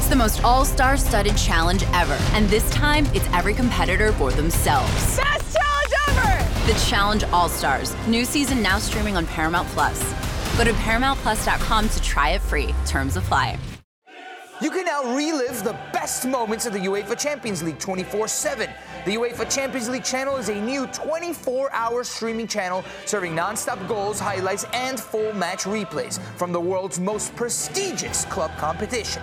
It's the most all star studded challenge ever. And this time, it's every competitor for themselves. Best challenge ever! The Challenge All Stars. New season now streaming on Paramount Plus. Go to ParamountPlus.com to try it free. Terms apply. You can now relive the best moments of the UEFA Champions League 24 7. The UEFA Champions League channel is a new 24 hour streaming channel serving non stop goals, highlights, and full match replays from the world's most prestigious club competition.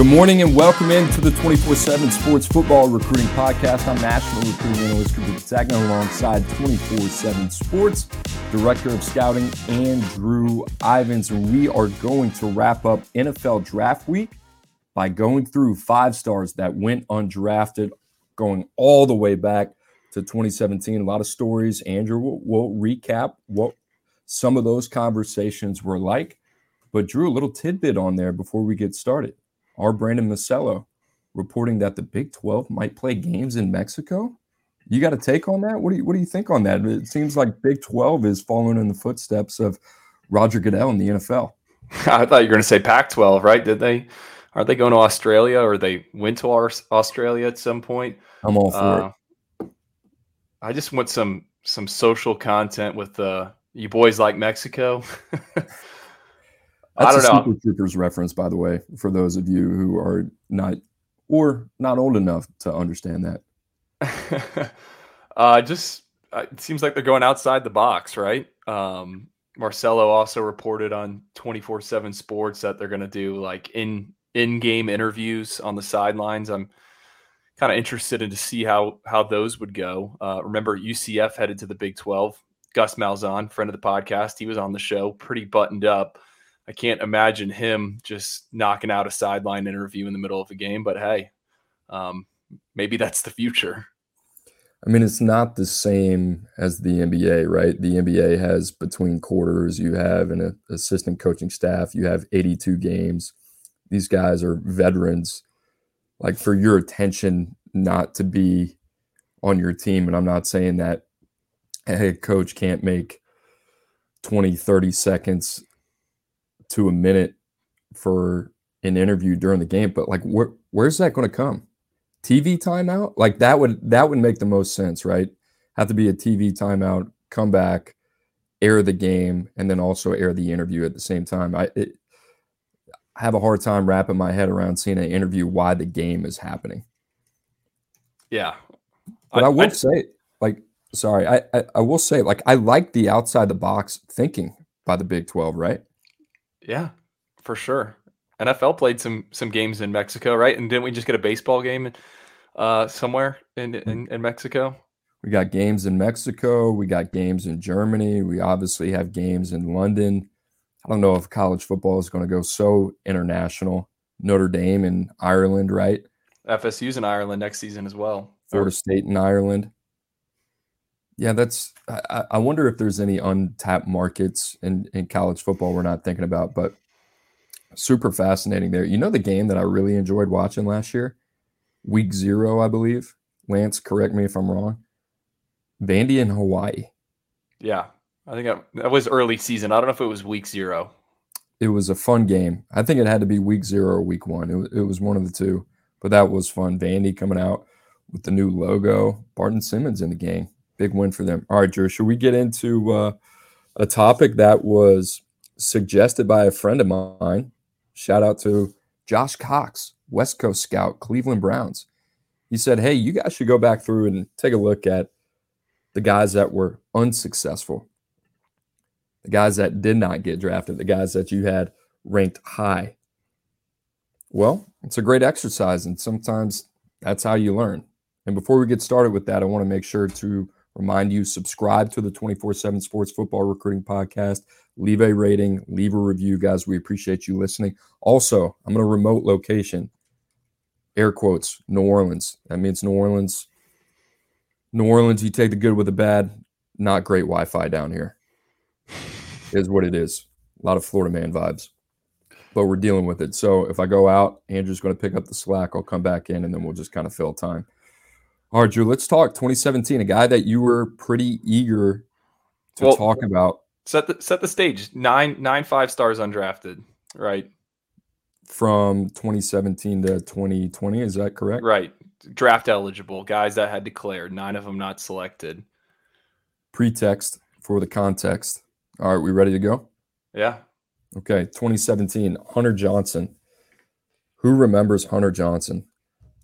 Good morning and welcome into the 24 7 Sports Football Recruiting Podcast. I'm National Recruiting Analyst Cooper Petagna alongside 24 7 Sports Director of Scouting Andrew Ivins. And we are going to wrap up NFL Draft Week by going through five stars that went undrafted, going all the way back to 2017. A lot of stories. Andrew will, will recap what some of those conversations were like. But Drew, a little tidbit on there before we get started. Our Brandon Marcello reporting that the Big 12 might play games in Mexico. You got a take on that? What do you what do you think on that? It seems like Big 12 is following in the footsteps of Roger Goodell in the NFL. I thought you were going to say Pac-12, right? Did they? Aren't they going to Australia or they went to Australia at some point? I'm all for uh, it. I just want some some social content with uh, you boys like Mexico. That's I don't a know. Super Troopers reference, by the way, for those of you who are not or not old enough to understand that. uh, just uh, it seems like they're going outside the box, right? Um, Marcello also reported on 24/7 Sports that they're going to do like in in-game interviews on the sidelines. I'm kind of interested in to see how how those would go. Uh, remember, UCF headed to the Big 12. Gus Malzahn, friend of the podcast, he was on the show, pretty buttoned up. I can't imagine him just knocking out a sideline interview in the middle of a game. But hey, um, maybe that's the future. I mean, it's not the same as the NBA, right? The NBA has between quarters, you have an assistant coaching staff, you have 82 games. These guys are veterans. Like for your attention not to be on your team, and I'm not saying that a head coach can't make 20, 30 seconds to a minute for an interview during the game, but like where where's that going to come? TV timeout? Like that would that would make the most sense, right? Have to be a TV timeout, come back, air the game, and then also air the interview at the same time. I, it, I have a hard time wrapping my head around seeing an interview why the game is happening. Yeah, but I, I will I, say, like, sorry, I, I I will say, like, I like the outside the box thinking by the Big Twelve, right? Yeah, for sure. NFL played some some games in Mexico, right? And didn't we just get a baseball game uh, somewhere in, mm. in, in Mexico? We got games in Mexico. We got games in Germany. We obviously have games in London. I don't know if college football is going to go so international. Notre Dame in Ireland, right? FSU's in Ireland next season as well. Florida State in Ireland. Yeah, that's. I, I, wonder if there's any untapped markets in, in college football we're not thinking about, but super fascinating there. You know, the game that I really enjoyed watching last year, week zero, I believe. Lance, correct me if I'm wrong. Vandy in Hawaii. Yeah, I think I, that was early season. I don't know if it was week zero. It was a fun game. I think it had to be week zero or week one. It, it was one of the two, but that was fun. Vandy coming out with the new logo. Barton Simmons in the game big win for them. All right, Drew, should we get into uh, a topic that was suggested by a friend of mine? Shout out to Josh Cox, West Coast scout, Cleveland Browns. He said, Hey, you guys should go back through and take a look at the guys that were unsuccessful, the guys that did not get drafted, the guys that you had ranked high. Well, it's a great exercise, and sometimes that's how you learn. And before we get started with that, I want to make sure to Remind you, subscribe to the 24 7 Sports Football Recruiting Podcast. Leave a rating, leave a review, guys. We appreciate you listening. Also, I'm in a remote location, air quotes, New Orleans. That means New Orleans. New Orleans, you take the good with the bad. Not great Wi Fi down here, is what it is. A lot of Florida man vibes, but we're dealing with it. So if I go out, Andrew's going to pick up the slack. I'll come back in, and then we'll just kind of fill time. All right, Drew. Let's talk 2017. A guy that you were pretty eager to well, talk about. Set the set the stage. Nine nine five stars undrafted. Right. From 2017 to 2020, is that correct? Right. Draft eligible guys that had declared. Nine of them not selected. Pretext for the context. All right, we ready to go? Yeah. Okay, 2017, Hunter Johnson. Who remembers Hunter Johnson?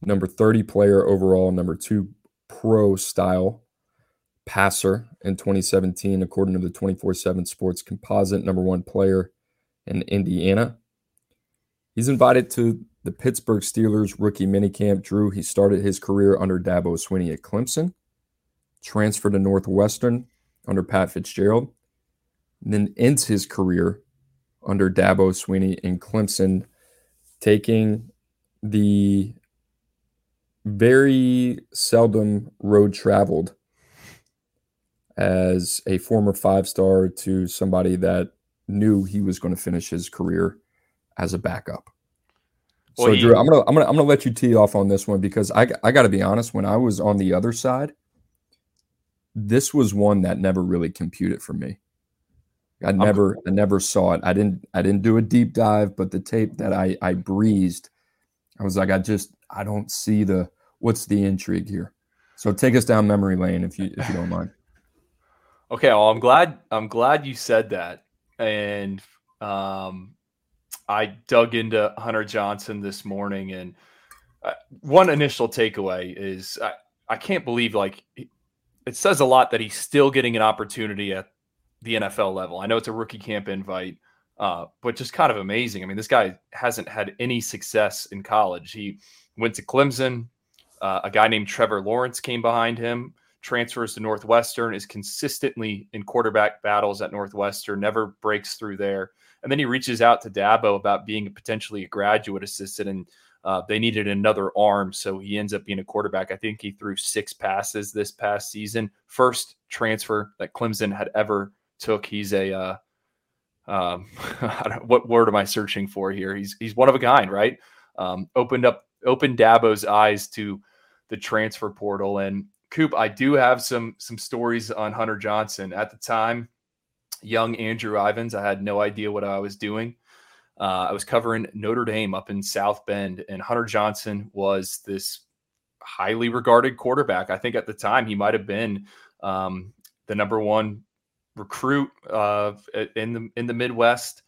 Number 30 player overall, number two pro style passer in 2017, according to the 24 7 Sports Composite, number one player in Indiana. He's invited to the Pittsburgh Steelers rookie minicamp. Drew, he started his career under Dabo Swinney at Clemson, transferred to Northwestern under Pat Fitzgerald, then ends his career under Dabo Swinney in Clemson, taking the very seldom road traveled as a former five star to somebody that knew he was going to finish his career as a backup. Well, so he, Drew, I'm gonna I'm gonna I'm gonna let you tee off on this one because I I got to be honest. When I was on the other side, this was one that never really computed for me. I never I never saw it. I didn't I didn't do a deep dive, but the tape that I I breezed, I was like, I just I don't see the what's the intrigue here. So take us down memory lane if you if you don't mind. Okay, well, I'm glad I'm glad you said that, and um, I dug into Hunter Johnson this morning, and uh, one initial takeaway is I, I can't believe like it says a lot that he's still getting an opportunity at the NFL level. I know it's a rookie camp invite, uh, but just kind of amazing. I mean, this guy hasn't had any success in college. He went to Clemson. Uh, a guy named Trevor Lawrence came behind him transfers to Northwestern, is consistently in quarterback battles at Northwestern, never breaks through there. And then he reaches out to Dabo about being potentially a graduate assistant, and uh, they needed another arm. So he ends up being a quarterback. I think he threw six passes this past season. First transfer that Clemson had ever took. He's a uh, um, what word am I searching for here? He's he's one of a kind, right? Um, opened up opened Dabo's eyes to the transfer portal, and Coop, I do have some some stories on Hunter Johnson. At the time, young Andrew Ivins, I had no idea what I was doing. Uh, I was covering Notre Dame up in South Bend, and Hunter Johnson was this highly regarded quarterback. I think at the time he might have been um, the number one recruit uh, in the in the Midwest.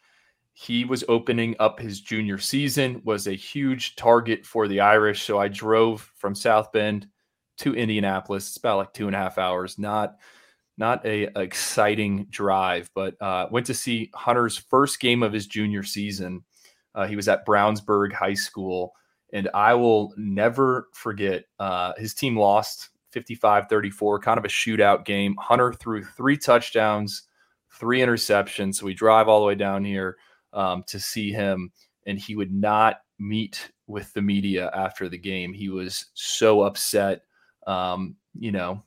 He was opening up his junior season, was a huge target for the Irish. So I drove from South Bend to Indianapolis. It's about like two and a half hours. Not not a, a exciting drive, but uh, went to see Hunter's first game of his junior season. Uh, he was at Brownsburg High School, and I will never forget. Uh, his team lost 55-34, kind of a shootout game. Hunter threw three touchdowns, three interceptions. So we drive all the way down here um, to see him, and he would not meet with the media after the game. He was so upset um, you know,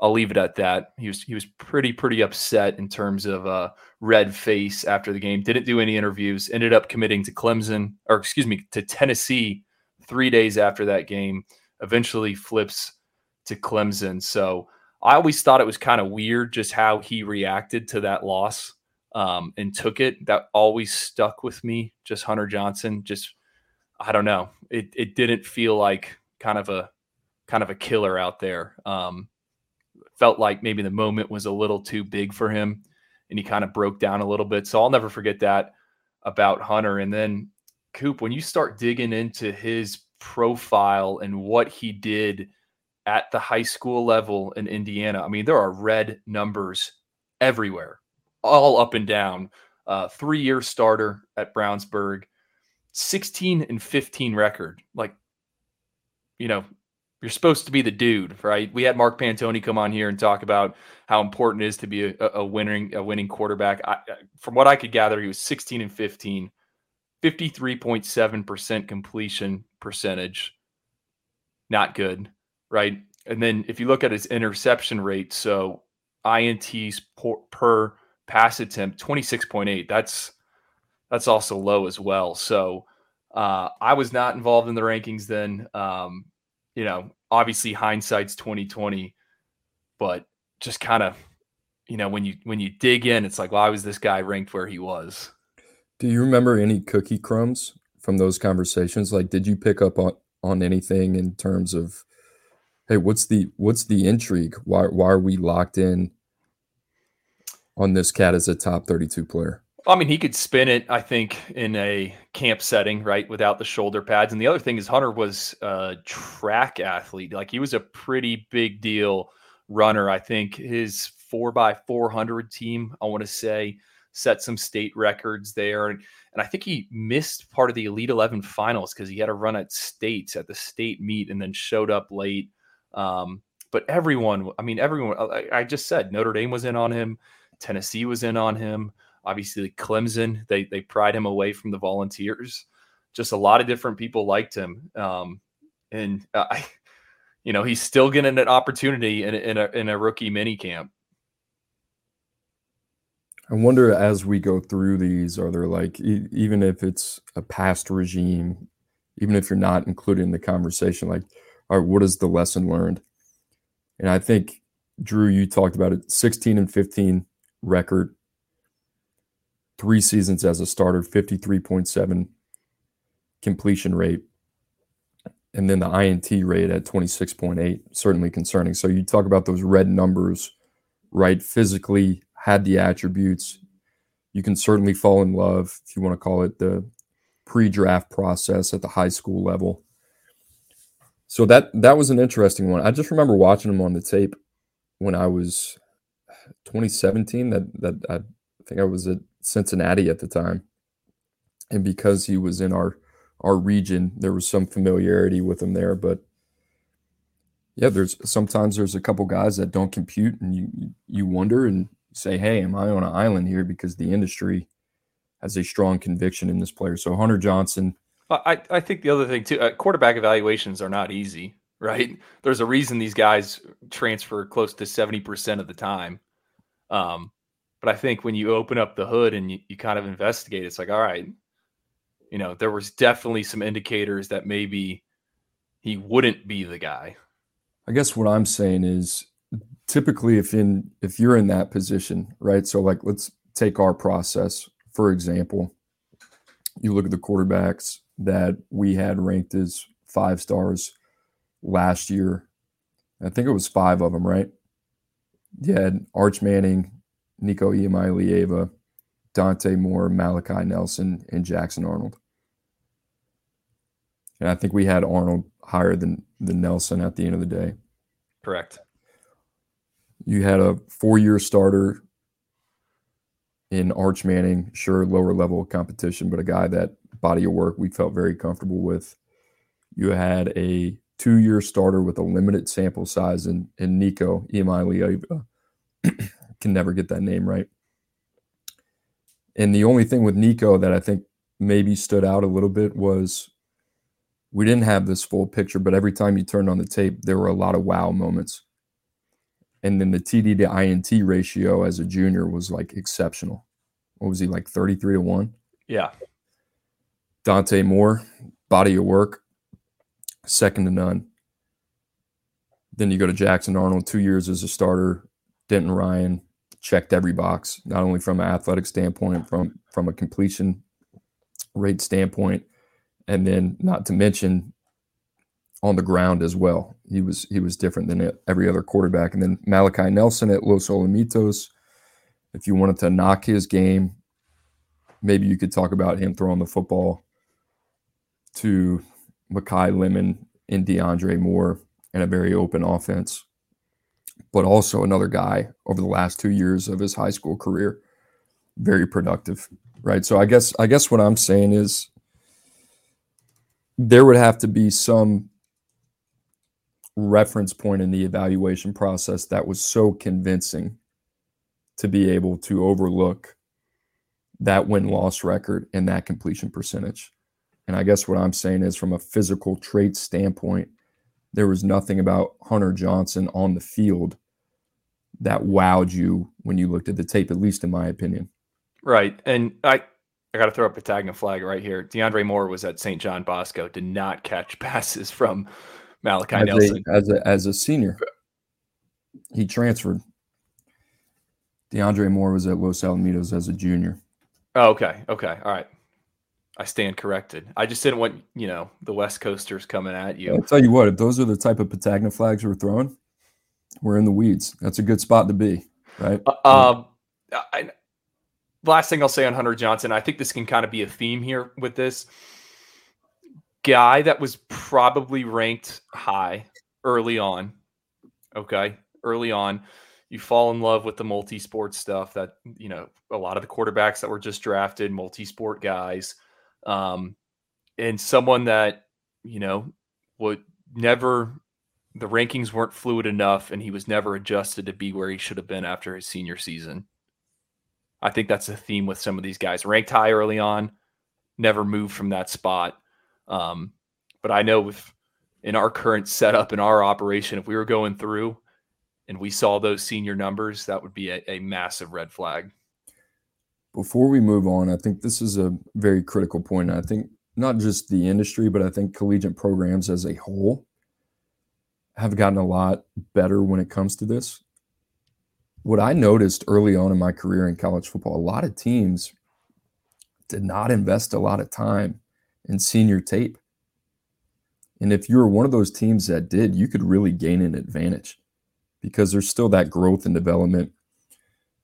I'll leave it at that. He was he was pretty pretty upset in terms of uh, red face after the game. Didn't do any interviews. Ended up committing to Clemson or excuse me to Tennessee three days after that game. Eventually flips to Clemson. So I always thought it was kind of weird just how he reacted to that loss um, and took it. That always stuck with me. Just Hunter Johnson. Just I don't know. It it didn't feel like kind of a kind of a killer out there. Um, felt like maybe the moment was a little too big for him and he kind of broke down a little bit. So I'll never forget that about Hunter. And then Coop, when you start digging into his profile and what he did at the high school level in Indiana, I mean, there are red numbers everywhere, all up and down. Uh, three year starter at Brownsburg, 16 and 15 record. Like, you know, you're supposed to be the dude, right? We had Mark Pantoni come on here and talk about how important it is to be a, a winning a winning quarterback. I, from what I could gather, he was 16 and 15, 53.7% completion percentage. Not good, right? And then if you look at his interception rate, so INTs per, per pass attempt, 26.8. That's that's also low as well. So uh, I was not involved in the rankings then. Um, you know, obviously hindsight's 2020, but just kind of, you know, when you when you dig in, it's like, why was this guy ranked where he was? Do you remember any cookie crumbs from those conversations? Like, did you pick up on on anything in terms of, hey, what's the what's the intrigue? Why why are we locked in on this cat as a top 32 player? I mean, he could spin it, I think, in a camp setting, right, without the shoulder pads. And the other thing is, Hunter was a track athlete. Like, he was a pretty big deal runner. I think his four by 400 team, I want to say, set some state records there. And, and I think he missed part of the Elite 11 finals because he had a run at states at the state meet and then showed up late. Um, but everyone, I mean, everyone, I, I just said Notre Dame was in on him, Tennessee was in on him. Obviously, Clemson they they pried him away from the Volunteers. Just a lot of different people liked him, um, and uh, I, you know, he's still getting an opportunity in, in a in a rookie mini camp. I wonder as we go through these, are there like e- even if it's a past regime, even if you're not included in the conversation, like, all right, what is the lesson learned? And I think Drew, you talked about it, 16 and 15 record three seasons as a starter, 53.7 completion rate. And then the INT rate at 26.8, certainly concerning. So you talk about those red numbers, right? Physically had the attributes. You can certainly fall in love, if you want to call it the pre draft process at the high school level. So that that was an interesting one. I just remember watching him on the tape when I was 2017. That that I think I was at Cincinnati at the time. And because he was in our our region, there was some familiarity with him there. But yeah, there's sometimes there's a couple guys that don't compute, and you you wonder and say, "Hey, am I on an island here?" Because the industry has a strong conviction in this player. So Hunter Johnson. I I think the other thing too, uh, quarterback evaluations are not easy, right? There's a reason these guys transfer close to seventy percent of the time. Um, but I think when you open up the hood and you, you kind of investigate, it's like, all right, you know, there was definitely some indicators that maybe he wouldn't be the guy. I guess what I'm saying is typically if in if you're in that position, right? So like let's take our process, for example. You look at the quarterbacks that we had ranked as five stars last year. I think it was five of them, right? You had Arch Manning, Nico Iamaleava, Dante Moore, Malachi Nelson, and Jackson Arnold. And I think we had Arnold higher than, than Nelson at the end of the day. Correct. You had a four year starter in Arch Manning, sure, lower level competition, but a guy that body of work we felt very comfortable with. You had a two year starter with a limited sample size and, in Nico Iamaleava can never get that name right. And the only thing with Nico that I think maybe stood out a little bit was we didn't have this full picture, but every time you turned on the tape, there were a lot of wow moments. And then the TD to INT ratio as a junior was like exceptional. What was he like 33 to 1? Yeah. Dante Moore, body of work, second to none. Then you go to Jackson Arnold, two years as a starter, Denton Ryan, checked every box, not only from an athletic standpoint, from from a completion rate standpoint, and then not to mention on the ground as well. He was he was different than every other quarterback. And then Malachi Nelson at Los Alamitos. If you wanted to knock his game, maybe you could talk about him throwing the football to Makai Lemon and DeAndre Moore and a very open offense but also another guy over the last two years of his high school career, very productive, right? So I guess I guess what I'm saying is there would have to be some reference point in the evaluation process that was so convincing to be able to overlook that win loss record and that completion percentage. And I guess what I'm saying is from a physical trait standpoint, there was nothing about Hunter Johnson on the field that wowed you when you looked at the tape, at least in my opinion. Right. And I I got to throw up a tag and flag right here. DeAndre Moore was at St. John Bosco, did not catch passes from Malachi as Nelson. A, as, a, as a senior, he transferred. DeAndre Moore was at Los Alamitos as a junior. Oh, okay. Okay. All right. I stand corrected. I just didn't want, you know, the West Coasters coming at you. I'll tell you what, if those are the type of Petagna flags we're throwing, we're in the weeds. That's a good spot to be, right? Uh, um, I, last thing I'll say on Hunter Johnson, I think this can kind of be a theme here with this guy that was probably ranked high early on. Okay, early on, you fall in love with the multi-sport stuff. That you know, a lot of the quarterbacks that were just drafted, multi-sport guys, um, and someone that you know would never. The rankings weren't fluid enough, and he was never adjusted to be where he should have been after his senior season. I think that's a theme with some of these guys. Ranked high early on, never moved from that spot. Um, but I know if in our current setup in our operation, if we were going through and we saw those senior numbers, that would be a, a massive red flag. Before we move on, I think this is a very critical point. I think not just the industry, but I think collegiate programs as a whole have gotten a lot better when it comes to this what I noticed early on in my career in college football, a lot of teams did not invest a lot of time in senior tape. And if you were one of those teams that did, you could really gain an advantage because there's still that growth and development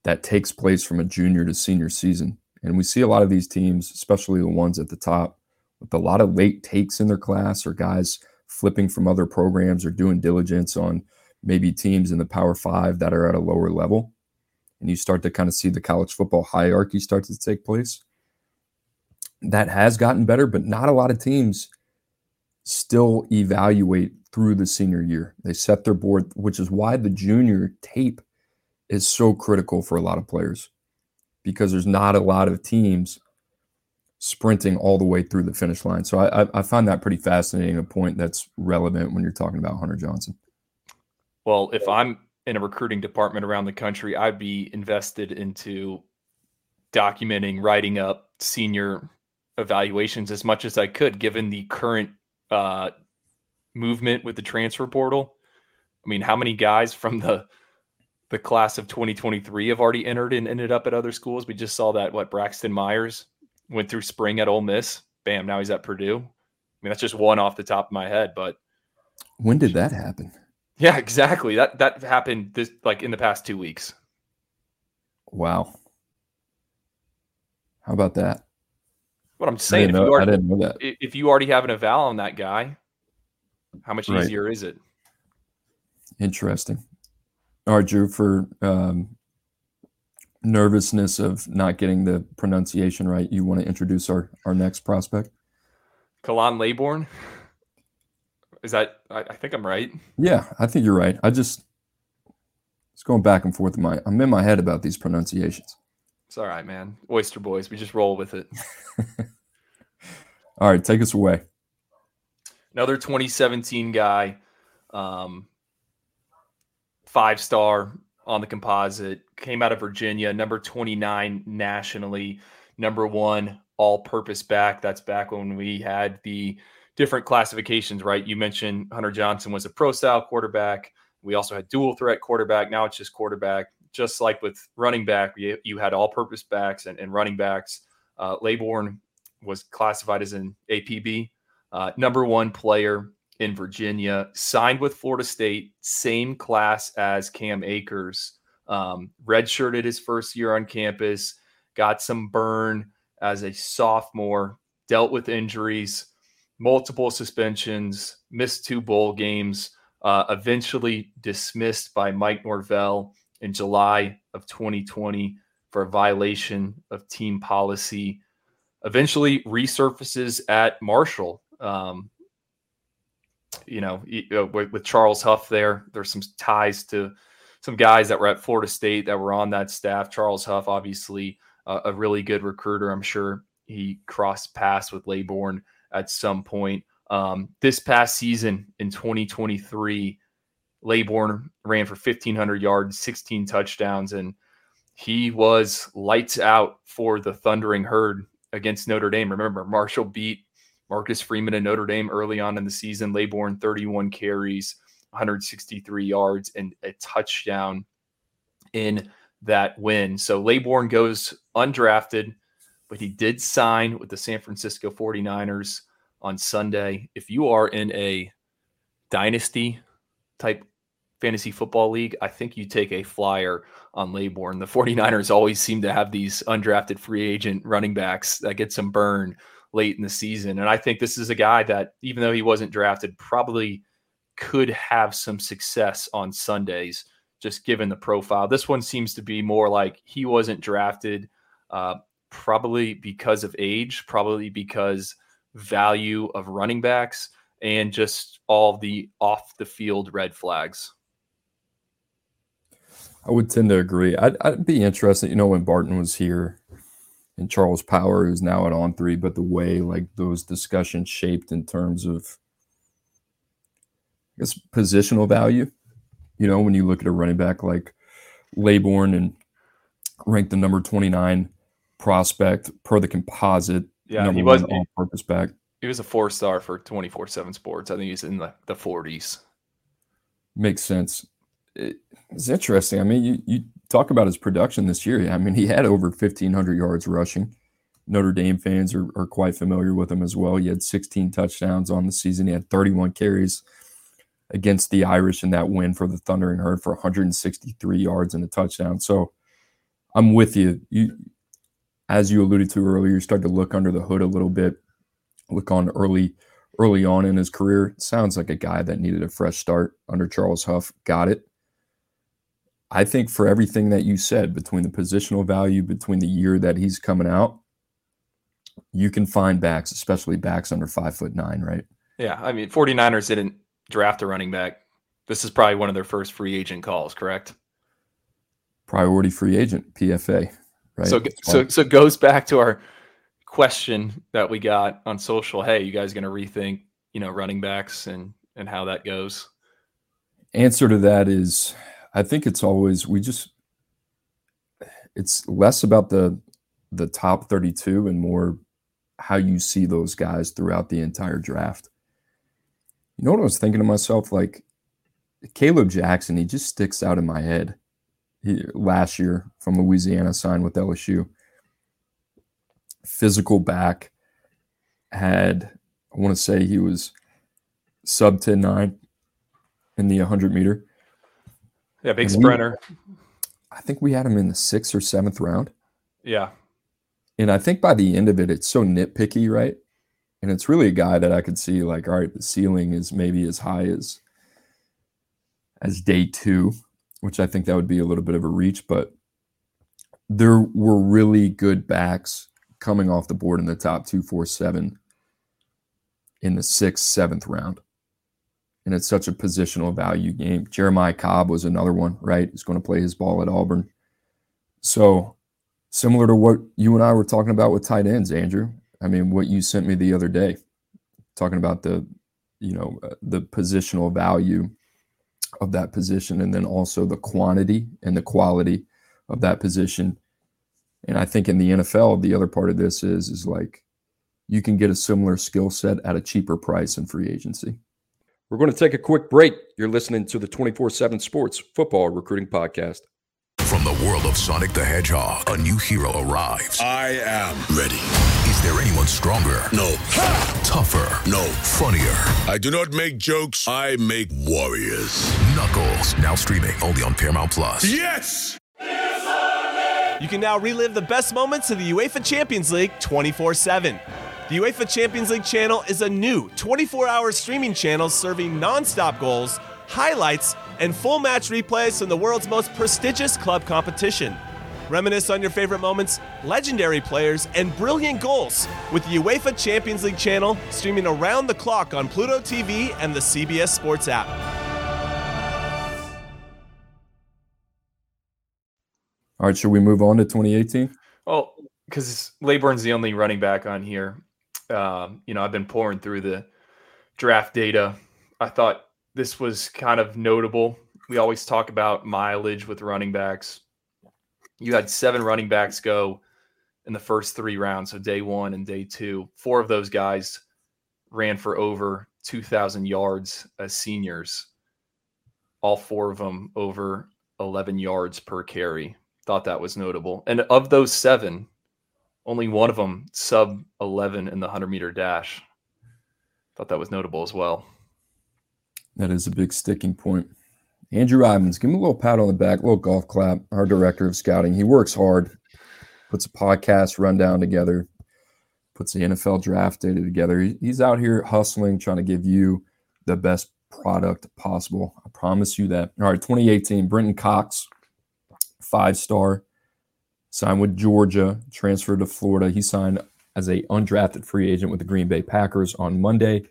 that takes place from a junior to senior season. And we see a lot of these teams, especially the ones at the top, with a lot of late takes in their class or guys flipping from other programs or doing diligence on maybe teams in the Power Five that are at a lower level, and you start to kind of see the college football hierarchy start to take place. That has gotten better, but not a lot of teams still evaluate through the senior year. They set their board, which is why the junior tape is so critical for a lot of players because there's not a lot of teams sprinting all the way through the finish line. So I, I find that pretty fascinating, a point that's relevant when you're talking about Hunter Johnson. Well, if I'm in a recruiting department around the country, I'd be invested into documenting, writing up senior evaluations as much as I could, given the current uh, movement with the transfer portal. I mean, how many guys from the the class of 2023 have already entered and ended up at other schools? We just saw that what Braxton Myers went through spring at Ole Miss. Bam, now he's at Purdue. I mean, that's just one off the top of my head, but when did that happen? Yeah, exactly. That that happened this like in the past two weeks. Wow. How about that? What I'm saying, I didn't, know, already, know that. If you already have an eval on that guy, how much right. easier is it? Interesting. All right, Drew, for um, nervousness of not getting the pronunciation right, you want to introduce our, our next prospect? Khalan Laborn. Is that? I, I, think I'm right. Yeah, I think you're right. I just it's going back and forth in my. I'm in my head about these pronunciations. It's all right, man. Oyster boys, we just roll with it. all right, take us away. Another 2017 guy, um, five star on the composite, came out of Virginia, number 29 nationally, number one all purpose back. That's back when we had the different classifications, right? You mentioned Hunter Johnson was a pro style quarterback. We also had dual threat quarterback. Now it's just quarterback. Just like with running back, you, you had all purpose backs and, and running backs. Uh, Laborn was classified as an APB, uh, number one player in Virginia, signed with Florida State, same class as Cam Akers. Um, redshirted his first year on campus, got some burn as a sophomore, dealt with injuries multiple suspensions, missed two bowl games, uh, eventually dismissed by Mike Norvell in July of 2020 for a violation of team policy. Eventually resurfaces at Marshall. Um, you know, uh, with, with Charles Huff there, there's some ties to some guys that were at Florida State that were on that staff. Charles Huff, obviously, uh, a really good recruiter. I'm sure he crossed paths with Laborn at some point. Um, this past season in 2023, Laborn ran for 1,500 yards, 16 touchdowns, and he was lights out for the Thundering Herd against Notre Dame. Remember, Marshall beat Marcus Freeman and Notre Dame early on in the season. Laborn 31 carries, 163 yards, and a touchdown in that win. So Laborn goes undrafted, but he did sign with the San Francisco 49ers on Sunday. If you are in a dynasty type fantasy football league, I think you take a flyer on Laborn. The 49ers always seem to have these undrafted free agent running backs that get some burn late in the season. And I think this is a guy that, even though he wasn't drafted, probably could have some success on Sundays, just given the profile. This one seems to be more like he wasn't drafted, uh, probably because of age, probably because value of running backs, and just all the off the field red flags. I would tend to agree. I'd, I'd be interested, you know, when Barton was here and Charles Power, who's now at On Three, but the way like those discussions shaped in terms of, I guess, positional value. You know, when you look at a running back like Laborn and ranked the number 29 prospect per the composite. Yeah, he was all purpose back. He was a four star for 24 7 sports. I think he's in the, the 40s. Makes sense. It, it's interesting. I mean, you, you talk about his production this year. I mean, he had over 1,500 yards rushing. Notre Dame fans are, are quite familiar with him as well. He had 16 touchdowns on the season. He had 31 carries against the Irish in that win for the Thundering Herd for 163 yards and a touchdown. So I'm with you. You, as you alluded to earlier, you start to look under the hood a little bit, look on early, early on in his career. Sounds like a guy that needed a fresh start under Charles Huff. Got it. I think for everything that you said between the positional value, between the year that he's coming out, you can find backs, especially backs under five foot nine, right? Yeah. I mean, 49ers didn't draft a running back. This is probably one of their first free agent calls, correct? Priority free agent, PFA, right? So, so, so it goes back to our question that we got on social. Hey, you guys going to rethink, you know, running backs and and how that goes? Answer to that is I think it's always we just it's less about the the top 32 and more how you see those guys throughout the entire draft. You know what I was thinking to myself like Kaleb Jackson, he just sticks out in my head. He, last year from Louisiana signed with LSU. Physical back had I want to say he was sub 10 9 in the 100 meter yeah, big sprinter. We, I think we had him in the sixth or seventh round. Yeah. And I think by the end of it, it's so nitpicky, right? And it's really a guy that I could see like, all right, the ceiling is maybe as high as as day two, which I think that would be a little bit of a reach, but there were really good backs coming off the board in the top two, four, seven in the sixth, seventh round and it's such a positional value game. Jeremiah Cobb was another one, right? He's going to play his ball at Auburn. So similar to what you and I were talking about with tight ends, Andrew. I mean, what you sent me the other day, talking about the, you know, uh, the positional value of that position, and then also the quantity and the quality of that position. And I think in the NFL, the other part of this is is like you can get a similar skill set at a cheaper price in free agency. We're going to take a quick break. You're listening to the 24 7 Sports Football Recruiting Podcast. From the world of Sonic the Hedgehog, a new hero arrives. I am ready. Is there anyone stronger? No. Ha! Tougher? No. Funnier? I do not make jokes, I make warriors. Knuckles, now streaming only on Paramount Plus. Yes! You can now relive the best moments of the UEFA Champions League 24 7. The UEFA Champions League channel is a new 24 hour streaming channel serving non stop goals, highlights, and full match replays from the world's most prestigious club competition. Reminisce on your favorite moments, legendary players, and brilliant goals with the UEFA Champions League channel streaming around the clock on Pluto TV and the CBS Sports app. All right, should we move on to 2018? Well, because Laborn's the only running back on here um, you know, I've been pouring through the draft data. I thought this was kind of notable. We always talk about mileage with running backs. You had seven running backs go in the first three rounds, so day one and day two. Four of those guys ran for over 2,000 yards as seniors. All four of them over 11 yards per carry. Thought that was notable. And of those seven, only one of them sub 11 in the 100 meter dash. Thought that was notable as well. That is a big sticking point. Andrew Ivins, give him a little pat on the back, a little golf clap. Our director of scouting. He works hard, puts a podcast rundown together, puts the NFL draft data together. He's out here hustling, trying to give you the best product possible. I promise you that. All right, 2018, Brenton Cox, five star, signed with Georgia, transferred to Florida. He signed as a undrafted free agent with the Green Bay Packers on Monday.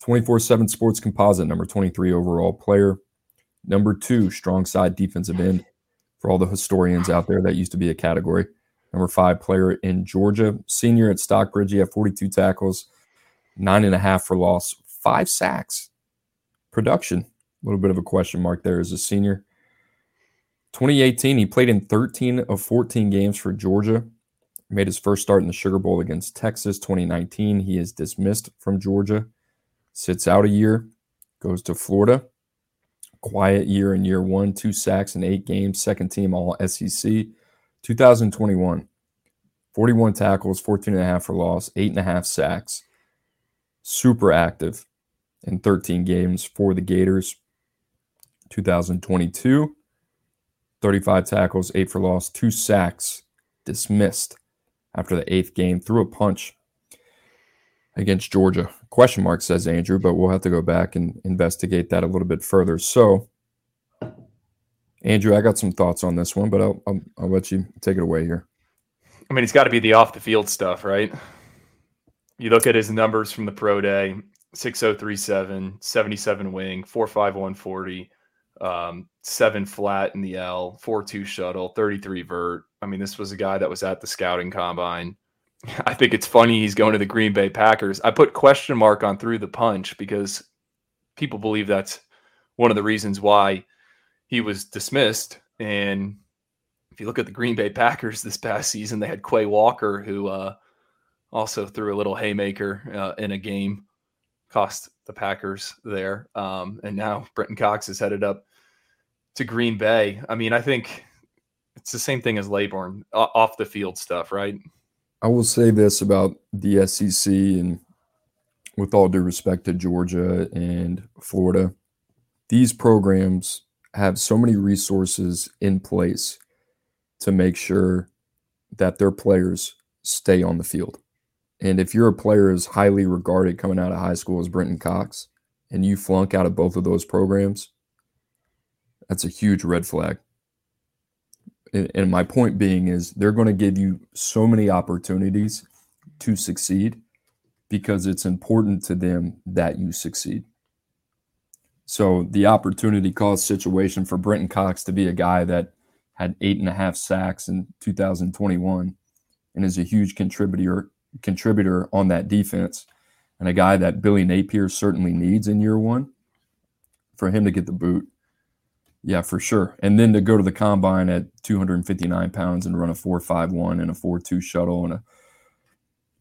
24/7 Sports Composite, number 23 overall player. Number two, strong side defensive end. For all the historians out there, that used to be a category. Number five player in Georgia, senior at Stockbridge. He had 42 tackles, nine and a half for loss, five sacks. Production, a little bit of a question mark there as a senior. 2018, he played in 13 of 14 games for Georgia. Made his first start in the Sugar Bowl against Texas. 2019, he is dismissed from Georgia, sits out a year, goes to Florida. Quiet year in year one, two sacks in eight games, second team all SEC. 2021, 41 tackles, 14 and a half for loss, eight and a half sacks. Super active in 13 games for the Gators. 2022, 35 tackles, eight for loss, two sacks, dismissed after the eighth game, threw a punch against Georgia. Question mark says Andrew, but we'll have to go back and investigate that a little bit further. So, Andrew, I got some thoughts on this one, but I'll, I'll, I'll let you take it away here. I mean, it's got to be the off the field stuff, right? You look at his numbers from the pro day 6037, 77 wing, 45140, um, seven flat in the L, 4 2 shuttle, 33 vert. I mean, this was a guy that was at the scouting combine. I think it's funny he's going to the Green Bay Packers. I put question mark on through the punch because people believe that's one of the reasons why he was dismissed. And if you look at the Green Bay Packers this past season, they had Quay Walker, who uh, also threw a little haymaker uh, in a game, cost the Packers there. Um, and now Brenton Cox is headed up to Green Bay. I mean, I think it's the same thing as Laborn, off the field stuff, right? I will say this about the SEC, and with all due respect to Georgia and Florida, these programs have so many resources in place to make sure that their players stay on the field. And if you're a player as highly regarded coming out of high school as Brenton Cox, and you flunk out of both of those programs, that's a huge red flag and my point being is they're going to give you so many opportunities to succeed because it's important to them that you succeed. So the opportunity cost situation for Brenton Cox to be a guy that had eight and a half sacks in 2021 and is a huge contributor contributor on that defense and a guy that Billy Napier certainly needs in year one for him to get the boot yeah, for sure. And then to go to the combine at 259 pounds and run a 4.51 and a 4.2 shuttle and a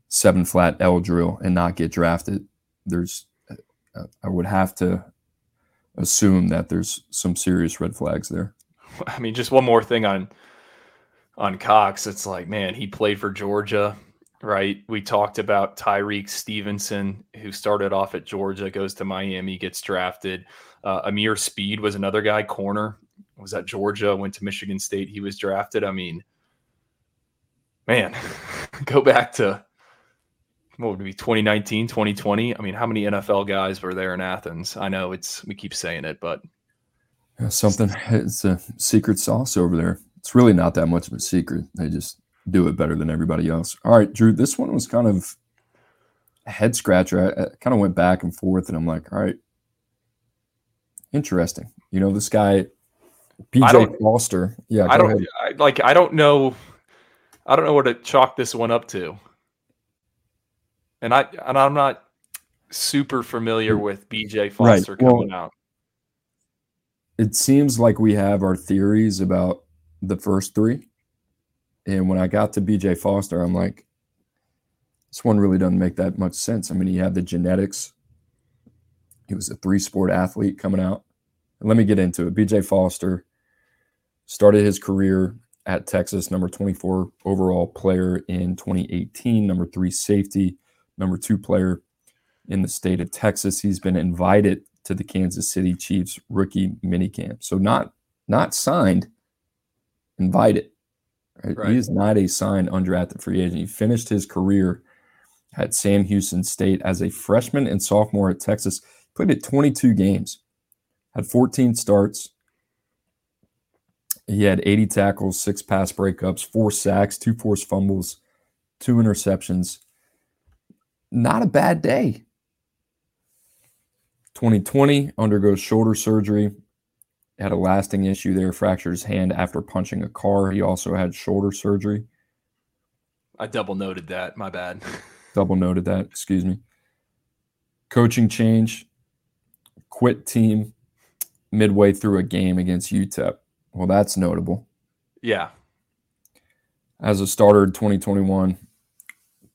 seven flat L drill and not get drafted, there's, uh, I would have to assume that there's some serious red flags there. I mean, just one more thing on on Cox. It's like, man, he played for Georgia, right? We talked about Tyrique Stevenson, who started off at Georgia, goes to Miami, gets drafted. Uh, Ameer Speed was another guy, corner, was at Georgia, went to Michigan State. He was drafted. I mean, man, go back to what would be 2019, 2020. I mean, how many NFL guys were there in Athens? I know it's we keep saying it, but yeah, something it's a secret sauce over there. It's really not that much of a secret. They just do it better than everybody else. All right, Drew, this one was kind of a head scratcher. I, I kind of went back and forth, and I'm like, all right, Interesting. You know, this guy, BJ Foster. Yeah, I don't I, like. I don't know. I don't know where to chalk this one up to. And I and I'm not super familiar mm. with BJ Foster right. coming well, out. it seems like we have our theories about the first three. And when I got to BJ Foster, I'm like, this one really doesn't make that much sense. I mean, he had the genetics. He was a three sport athlete coming out. Let me get into it. BJ Foster started his career at Texas, number 24 overall player in 2018, number three safety, number two player in the state of Texas. He's been invited to the Kansas City Chiefs rookie minicamp. So not not signed, invited. Right? Right. He is not a signed undrafted free agent. He finished his career at Sam Houston State as a freshman and sophomore at Texas. Played at 22 games, had 14 starts. He had 80 tackles, six pass breakups, four sacks, two forced fumbles, two interceptions. Not a bad day. 2020 undergoes shoulder surgery. Had a lasting issue there, fractured his hand after punching a car. He also had shoulder surgery. I double noted that. My bad. double noted that. Excuse me. Coaching change. Quit team midway through a game against UTEP. Well, that's notable. Yeah. As a starter in 2021,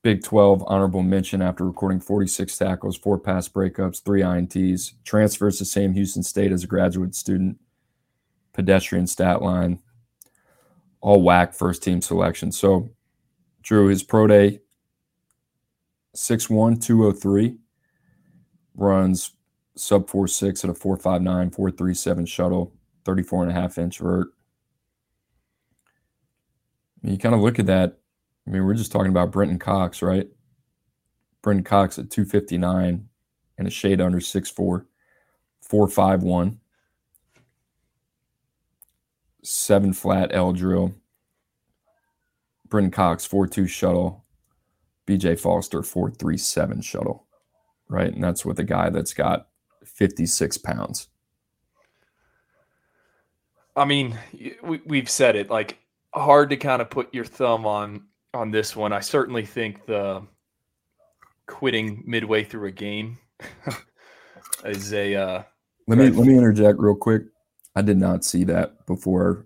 Big 12 honorable mention after recording 46 tackles, four pass breakups, three INTs. Transfers to Sam Houston State as a graduate student. Pedestrian stat line. All WAC first team selection. So, Drew, his pro day 6'1, 203. Runs sub 4'6 at a 4'5'9, 4'3'7 shuttle, 34 and a half inch vert. I mean, you kind of look at that I mean, we're just talking about Brenton Cox, right? Brenton Cox at 259 and a shade under 6'4, 451, seven flat L drill. Brenton Cox, 4'2 shuttle. BJ Foster, 4'37 shuttle, right? And that's with a guy that's got 56 pounds. I mean, we, we've said it like hard to kind of put your thumb on on this one. I certainly think the quitting midway through a game is a. Uh, let me let me interject real quick. I did not see that before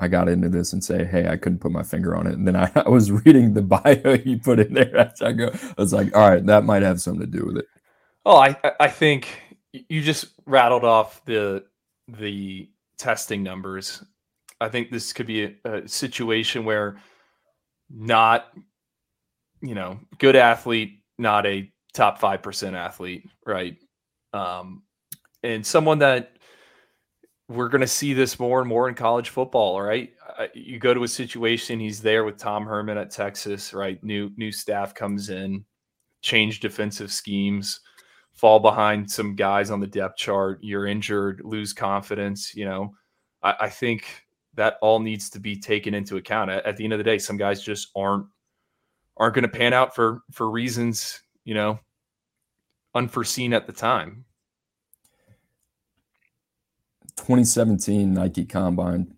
I got into this and say, "Hey, I couldn't put my finger on it." And then I, I was reading the bio you put in there. As I go, I was like, "All right, that might have something to do with it." Oh, I I think you just rattled off the the testing numbers. I think this could be a, a situation where not, you know, good athlete, not a top 5% athlete, right? Um, and someone that we're going to see this more and more in college football, right? You go to a situation, he's there with Tom Herman at Texas, right? New new staff comes in, change defensive schemes, fall behind some guys on the depth chart, you're injured, lose confidence, you know. I, I think that all needs to be taken into account. At, at the end of the day, some guys just aren't aren't going to pan out for for reasons you know unforeseen at the time. 2017 Nike Combine,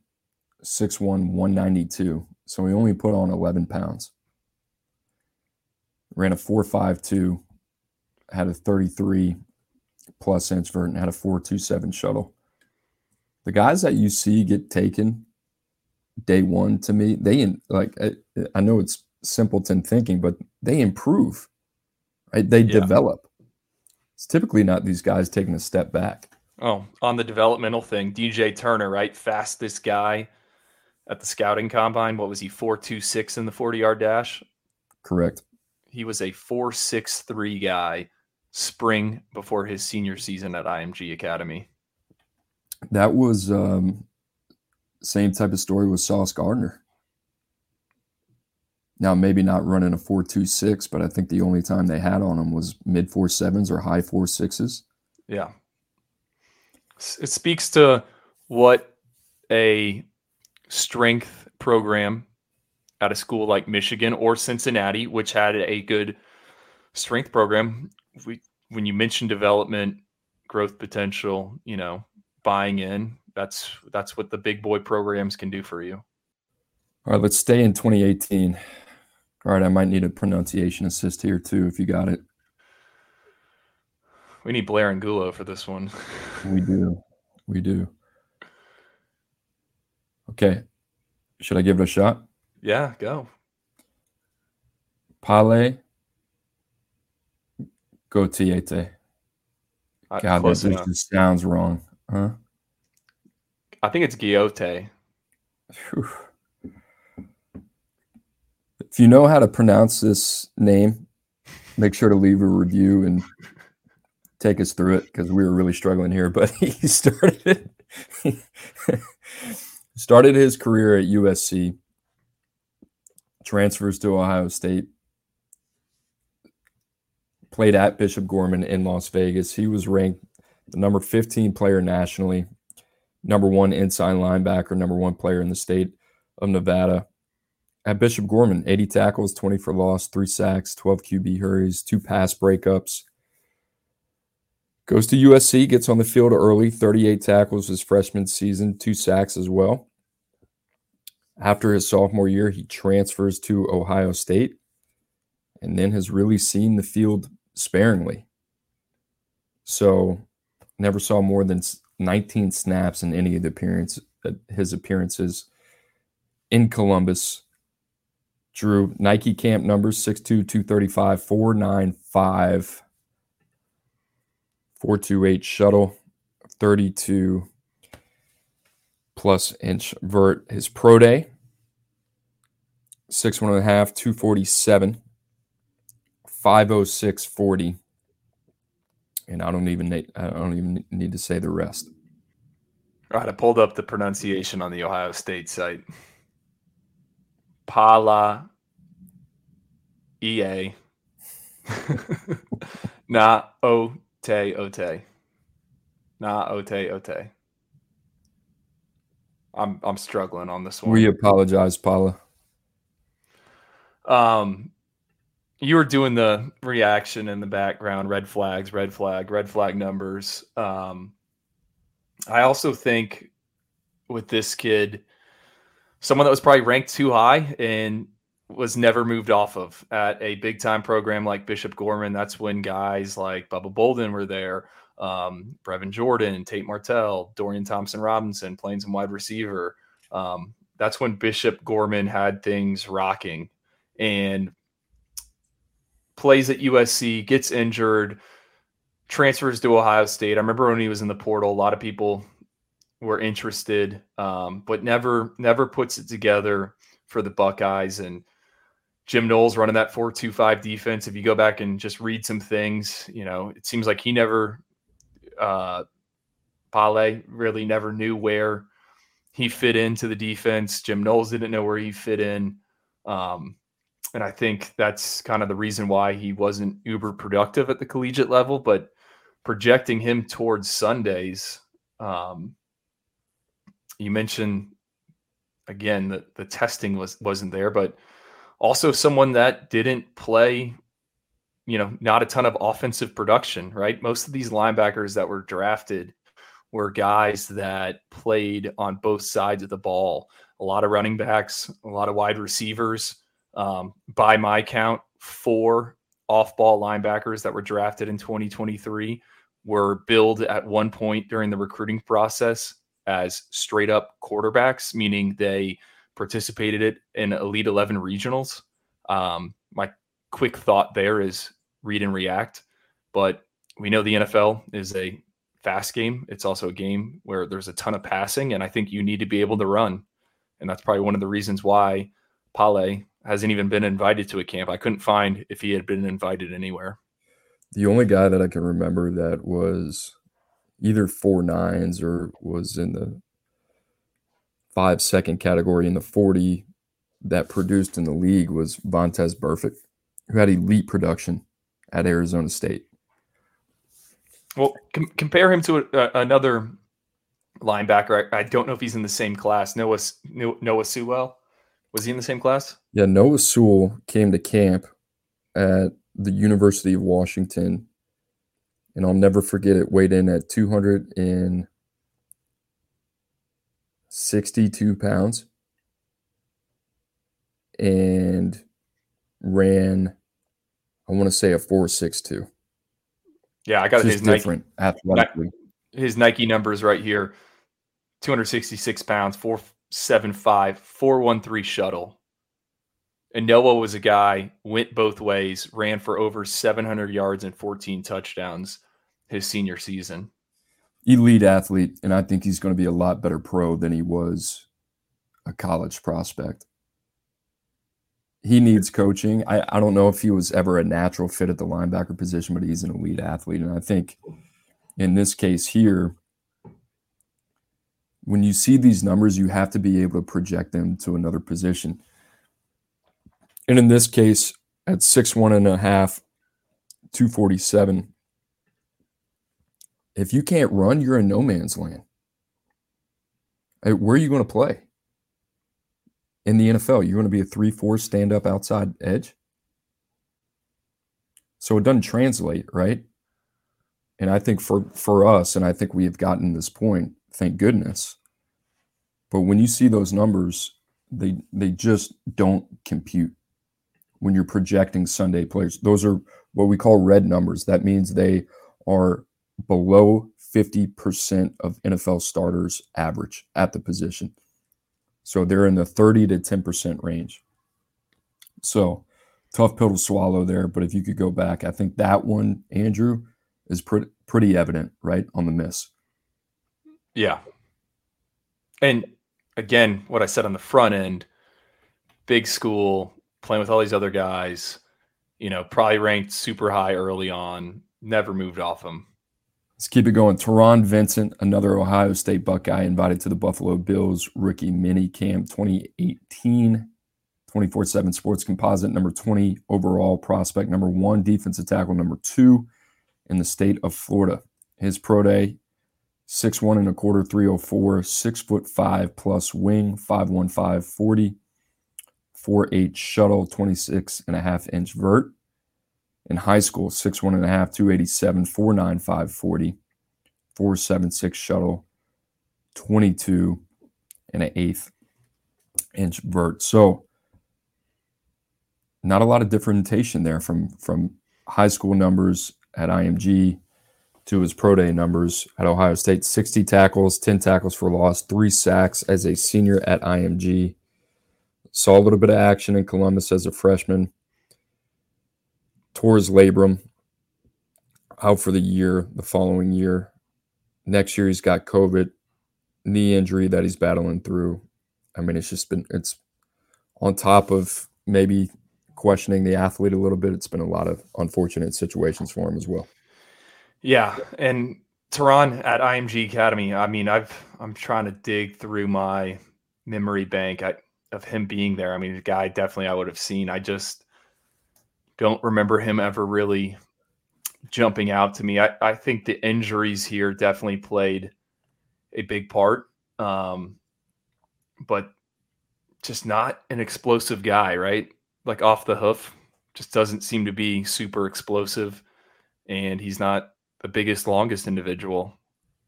6'1", 192. So he only put on 11 pounds. Ran a 4.52, had a 33 plus inch vert, and had a 4.27 shuttle. The guys that you see get taken day one to me. They like I, I know it's simpleton thinking, but they improve. Right? They yeah. develop. It's typically not these guys taking a step back. Oh, on the developmental thing, DJ Turner, right? Fastest guy at the scouting combine. What was he? Four two six in the forty yard dash. Correct. He was a four six three guy spring before his senior season at IMG Academy. That was um, same type of story with Sauce Gardner. Now, maybe not running a 4.26, but I think the only time they had on him was mid four sevens or high four sixes. Yeah. It speaks to what a strength program at a school like Michigan or Cincinnati, which had a good strength program. We, when you mention development, growth potential, you know, buying in, that's that's what the big boy programs can do for you. All right, let's stay in 2018. All right, I might need a pronunciation assist here too if you got it. We need Blair Angulo for this one. we do. We do. Okay. Should I give it a shot? Yeah, go. Pale Gautiete. Uh, God, close that enough. just sounds wrong. Huh? I think it's Guillote. If you know how to pronounce this name, make sure to leave a review and take us through it because we were really struggling here. But he started started his career at USC, transfers to Ohio State, played at Bishop Gorman in Las Vegas. He was ranked the number 15 player nationally, number one inside linebacker, number one player in the state of Nevada. At Bishop Gorman, 80 tackles, 20 for loss, three sacks, 12 QB hurries, two pass breakups. Goes to USC, gets on the field early, 38 tackles his freshman season, two sacks as well. After his sophomore year, he transfers to Ohio State and then has really seen the field sparingly. So, never saw more than 19 snaps in any of the appearance, uh, his appearances in Columbus. Drew Nike camp numbers 6'2, 235, 495, 428 shuttle, 32 plus inch vert. His pro day, six one and a half, 247, 506 40. And I don't even need, I don't even need to say the rest. All right, I pulled up the pronunciation on the Ohio State site. Pala EA. Na o te ote. Na ote ote. I'm I'm struggling on this one. We apologize, Paula. Um, you were doing the reaction in the background, red flags, red flag, red flag numbers. Um, I also think with this kid, someone that was probably ranked too high and was never moved off of at a big time program like Bishop Gorman. That's when guys like Bubba Bolden were there, um, Brevin Jordan, Tate Martell, Dorian Thompson Robinson playing some wide receiver. Um, that's when Bishop Gorman had things rocking and plays at USC, gets injured, transfers to Ohio State. I remember when he was in the portal, a lot of people were interested, um, but never never puts it together for the Buckeyes. And Jim Knowles running that four two five defense. If you go back and just read some things, you know, it seems like he never uh Pale really never knew where he fit into the defense. Jim Knowles didn't know where he fit in. Um, and I think that's kind of the reason why he wasn't uber productive at the collegiate level. But projecting him towards Sundays, um, you mentioned again that the testing was wasn't there, but also someone that didn't play, you know, not a ton of offensive production. Right, most of these linebackers that were drafted were guys that played on both sides of the ball. A lot of running backs, a lot of wide receivers. Um, by my count, four off ball linebackers that were drafted in 2023 were billed at one point during the recruiting process as straight up quarterbacks, meaning they participated it in Elite 11 regionals. Um, my quick thought there is read and react, but we know the NFL is a fast game. It's also a game where there's a ton of passing, and I think you need to be able to run. And that's probably one of the reasons why Pale hasn't even been invited to a camp. I couldn't find if he had been invited anywhere. The only guy that I can remember that was either four nines or was in the five second category in the 40 that produced in the league was Vontaze Burfict, who had elite production at Arizona State. Well, com- compare him to a, a, another linebacker. I, I, don't know if he's in the same class. Noah Noah Sewell was he in the same class? Yeah, Noah Sewell came to camp at the University of Washington, and I'll never forget it. Weighed in at two hundred and sixty-two pounds, and ran. I want to say a four six two. Yeah, I got Just his different Nike, athletically. his Nike numbers right here: two hundred sixty-six pounds, four seven-five, four-one-three shuttle. And Noah was a guy, went both ways, ran for over 700 yards and 14 touchdowns his senior season. Elite athlete, and I think he's going to be a lot better pro than he was a college prospect. He needs coaching. I, I don't know if he was ever a natural fit at the linebacker position, but he's an elite athlete. And I think in this case here, when you see these numbers, you have to be able to project them to another position. And in this case, at six one and a half, 247, if you can't run, you're in no man's land. Uh, where are you going to play? In the NFL, you're going to be a 3 4 stand up outside edge. So it doesn't translate, right? And I think for, for us, and I think we have gotten this point, thank goodness. But when you see those numbers, they they just don't compute when you're projecting Sunday players. Those are what we call red numbers. That means they are below 50% of NFL starters average at the position. So they're in the 30 to 10% range. So tough pill to swallow there. But if you could go back, I think that one, Andrew, is pretty pretty evident, right, on the miss. Yeah. And again, what I said on the front end, big school, playing with all these other guys, you know, probably ranked super high early on, never moved off them. Let's keep it going. Taron Vincent, another Ohio State Buckeye, invited to the Buffalo Bills rookie mini camp 2018. 24 7 Sports Composite, number 20 overall prospect, number one defensive tackle, number two in the state of Florida. His pro day, six one and a quarter, 304, six foot five plus wing, 515, 40, 4'8 shuttle, 26 and a half inch vert. In high school, six one and a half, 287, 495, 40, 476 shuttle, 22 and an eighth inch vert. So not a lot of differentiation there from from high school numbers at IMG to his pro day numbers at Ohio State 60 tackles, 10 tackles for loss, three sacks as a senior at IMG. Saw a little bit of action in Columbus as a freshman. Tore his labrum out for the year, the following year. Next year, he's got COVID, knee injury that he's battling through. I mean, it's just been, it's on top of maybe questioning the athlete a little bit. It's been a lot of unfortunate situations for him as well. Yeah, and Taron at IMG Academy. I mean, I've I'm trying to dig through my memory bank of him being there. I mean, the guy definitely I would have seen. I just don't remember him ever really jumping out to me. I, I think the injuries here definitely played a big part. Um, but just not an explosive guy, right? Like off the hoof, just doesn't seem to be super explosive. And he's not the biggest, longest individual.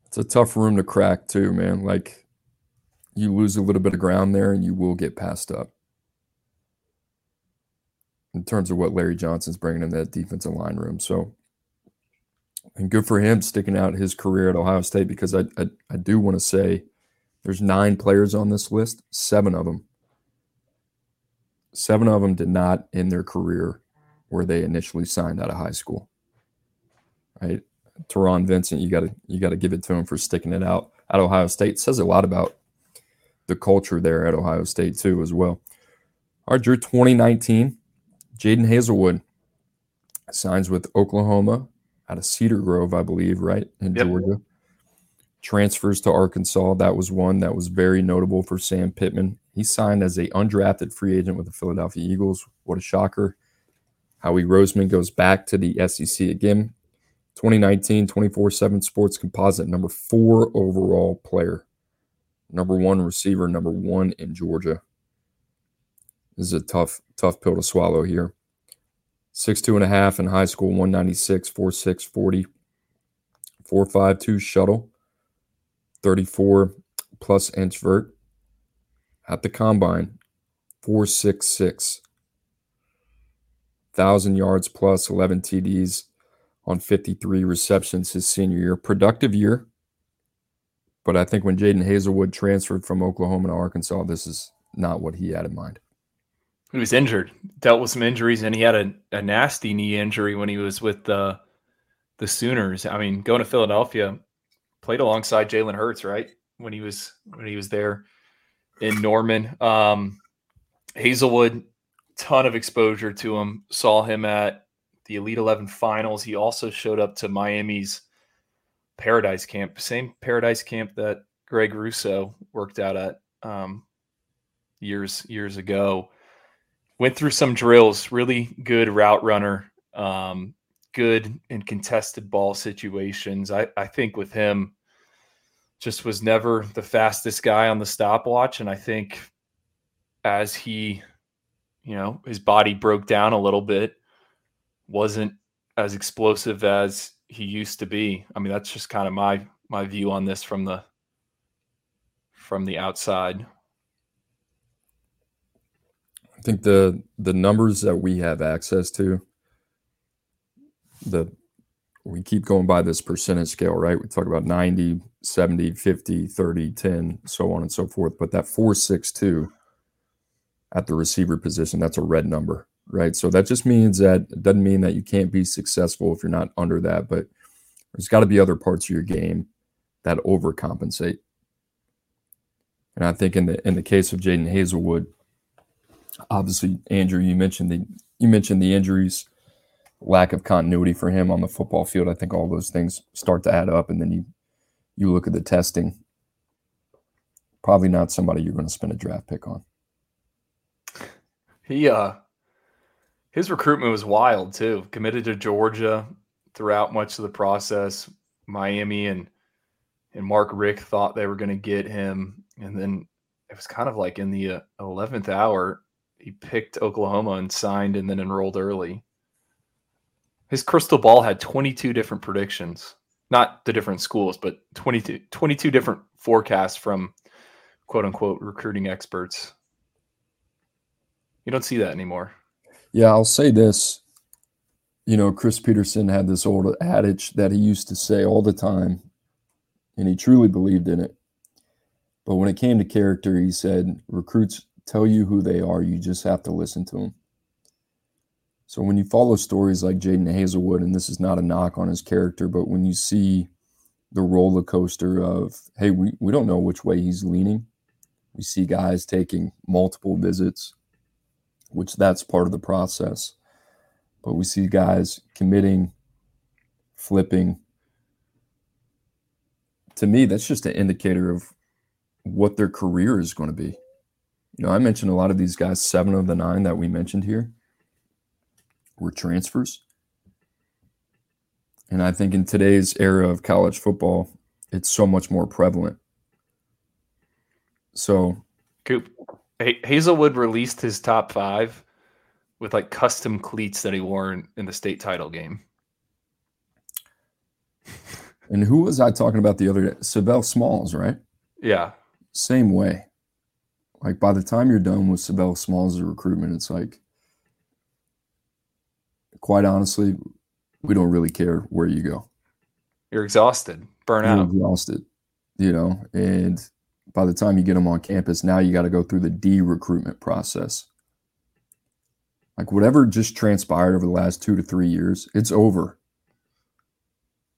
It's a tough room to crack too, man. Like you lose a little bit of ground there and you will get passed up. In terms of what Larry Johnson's bringing in that defensive line room. So, and good for him sticking out his career at Ohio State because I, I, I do want to say there's nine players on this list, seven of them. Seven of them did not end their career where they initially signed out of high school. Right? Taron Vincent, you got to you got to give it to him for sticking it out at Ohio State. Says a lot about the culture there at Ohio State too, as well. All right, Drew, 2019, Jadon Haselwood signs with Oklahoma out of Cedar Grove, I believe, right in yep. Georgia. Transfers to Arkansas. That was one that was very notable for Sam Pittman. He signed as a undrafted free agent with the Philadelphia Eagles. What a shocker! Howie Roseman goes back to the SEC again 2019 24 7 Sports Composite, number four overall player, number one receiver, number one in Georgia. This is a tough, tough pill to swallow here. Six two and a half in high school, 196, 46, 40, 452 shuttle, 34 plus inch vert. At the combine, 466, 1,000 yards plus, 11 TDs, on 53 receptions his senior year. Productive year, But I think when Jadon Haselwood transferred from Oklahoma to Arkansas, this is not what he had in mind. He was injured, dealt with some injuries, and he had a, a nasty knee injury when he was with the the Sooners. I mean, going to Philadelphia, played alongside Jalen Hurts, right? When he was when he was there in Norman. Um, Haselwood, ton of exposure to him. Saw him at the Elite Eleven finals. He also showed up to Miami's Paradise Camp, same Paradise Camp that Greg Russo worked out at um, years years ago. Went through some drills. Really good route runner. Um, good in contested ball situations. I, I think with him, just was never the fastest guy on the stopwatch. And I think as he, you know, his body broke down a little bit, wasn't as explosive as he used to be. I mean, that's just kind of my my view on this from the from the outside. I think the the numbers that we have access to, the we keep going by this percentage scale, right? We talk about 90, 70, 50, 30, 10, so on and so forth. But that 462 at the receiver position, that's a red number, right? So that just means that it doesn't mean that you can't be successful if you're not under that, but there's got to be other parts of your game that overcompensate. And I think in the in the case of Jadon Haselwood, obviously, Andrew, you mentioned the you mentioned the injuries, lack of continuity for him on the football field. I think all those things start to add up, and then you you look at the testing. Probably not somebody you're going to spend a draft pick on. He uh his recruitment was wild too. Committed to Georgia throughout much of the process. Miami and and Mark Richt thought they were going to get him, and then it was kind of like in the uh, eleventh hour, he picked Oklahoma and signed, and then enrolled early. His crystal ball had 22 different predictions, not the different schools, but 22, 22 different forecasts from quote unquote recruiting experts. You don't see that anymore. Yeah, I'll say this. You know, Chris Petersen had this old adage that he used to say all the time, and he truly believed in it. But when it came to character, he said, recruits tell you who they are. You just have to listen to them. So when you follow stories like Jadon Haselwood, and this is not a knock on his character, but when you see the roller coaster of, hey, we, we don't know which way he's leaning. We see guys taking multiple visits, which that's part of the process. But we see guys committing, flipping. To me, that's just an indicator of what their career is going to be. You know, I mentioned a lot of these guys, seven of the nine that we mentioned here were transfers. And I think in today's era of college football, it's so much more prevalent. So, Coop, Haselwood released his top five with like custom cleats that he wore in, in the state title game. And who was I talking about the other day? Savell Smalls, right? Yeah. Same way. Like by the time you're done with Savell Smalls' recruitment, it's like, quite honestly, we don't really care where you go. You're exhausted, burn You're out. exhausted, you know. And by the time you get them on campus, now you got to go through the D recruitment process. Like whatever just transpired over the last two to three years, it's over.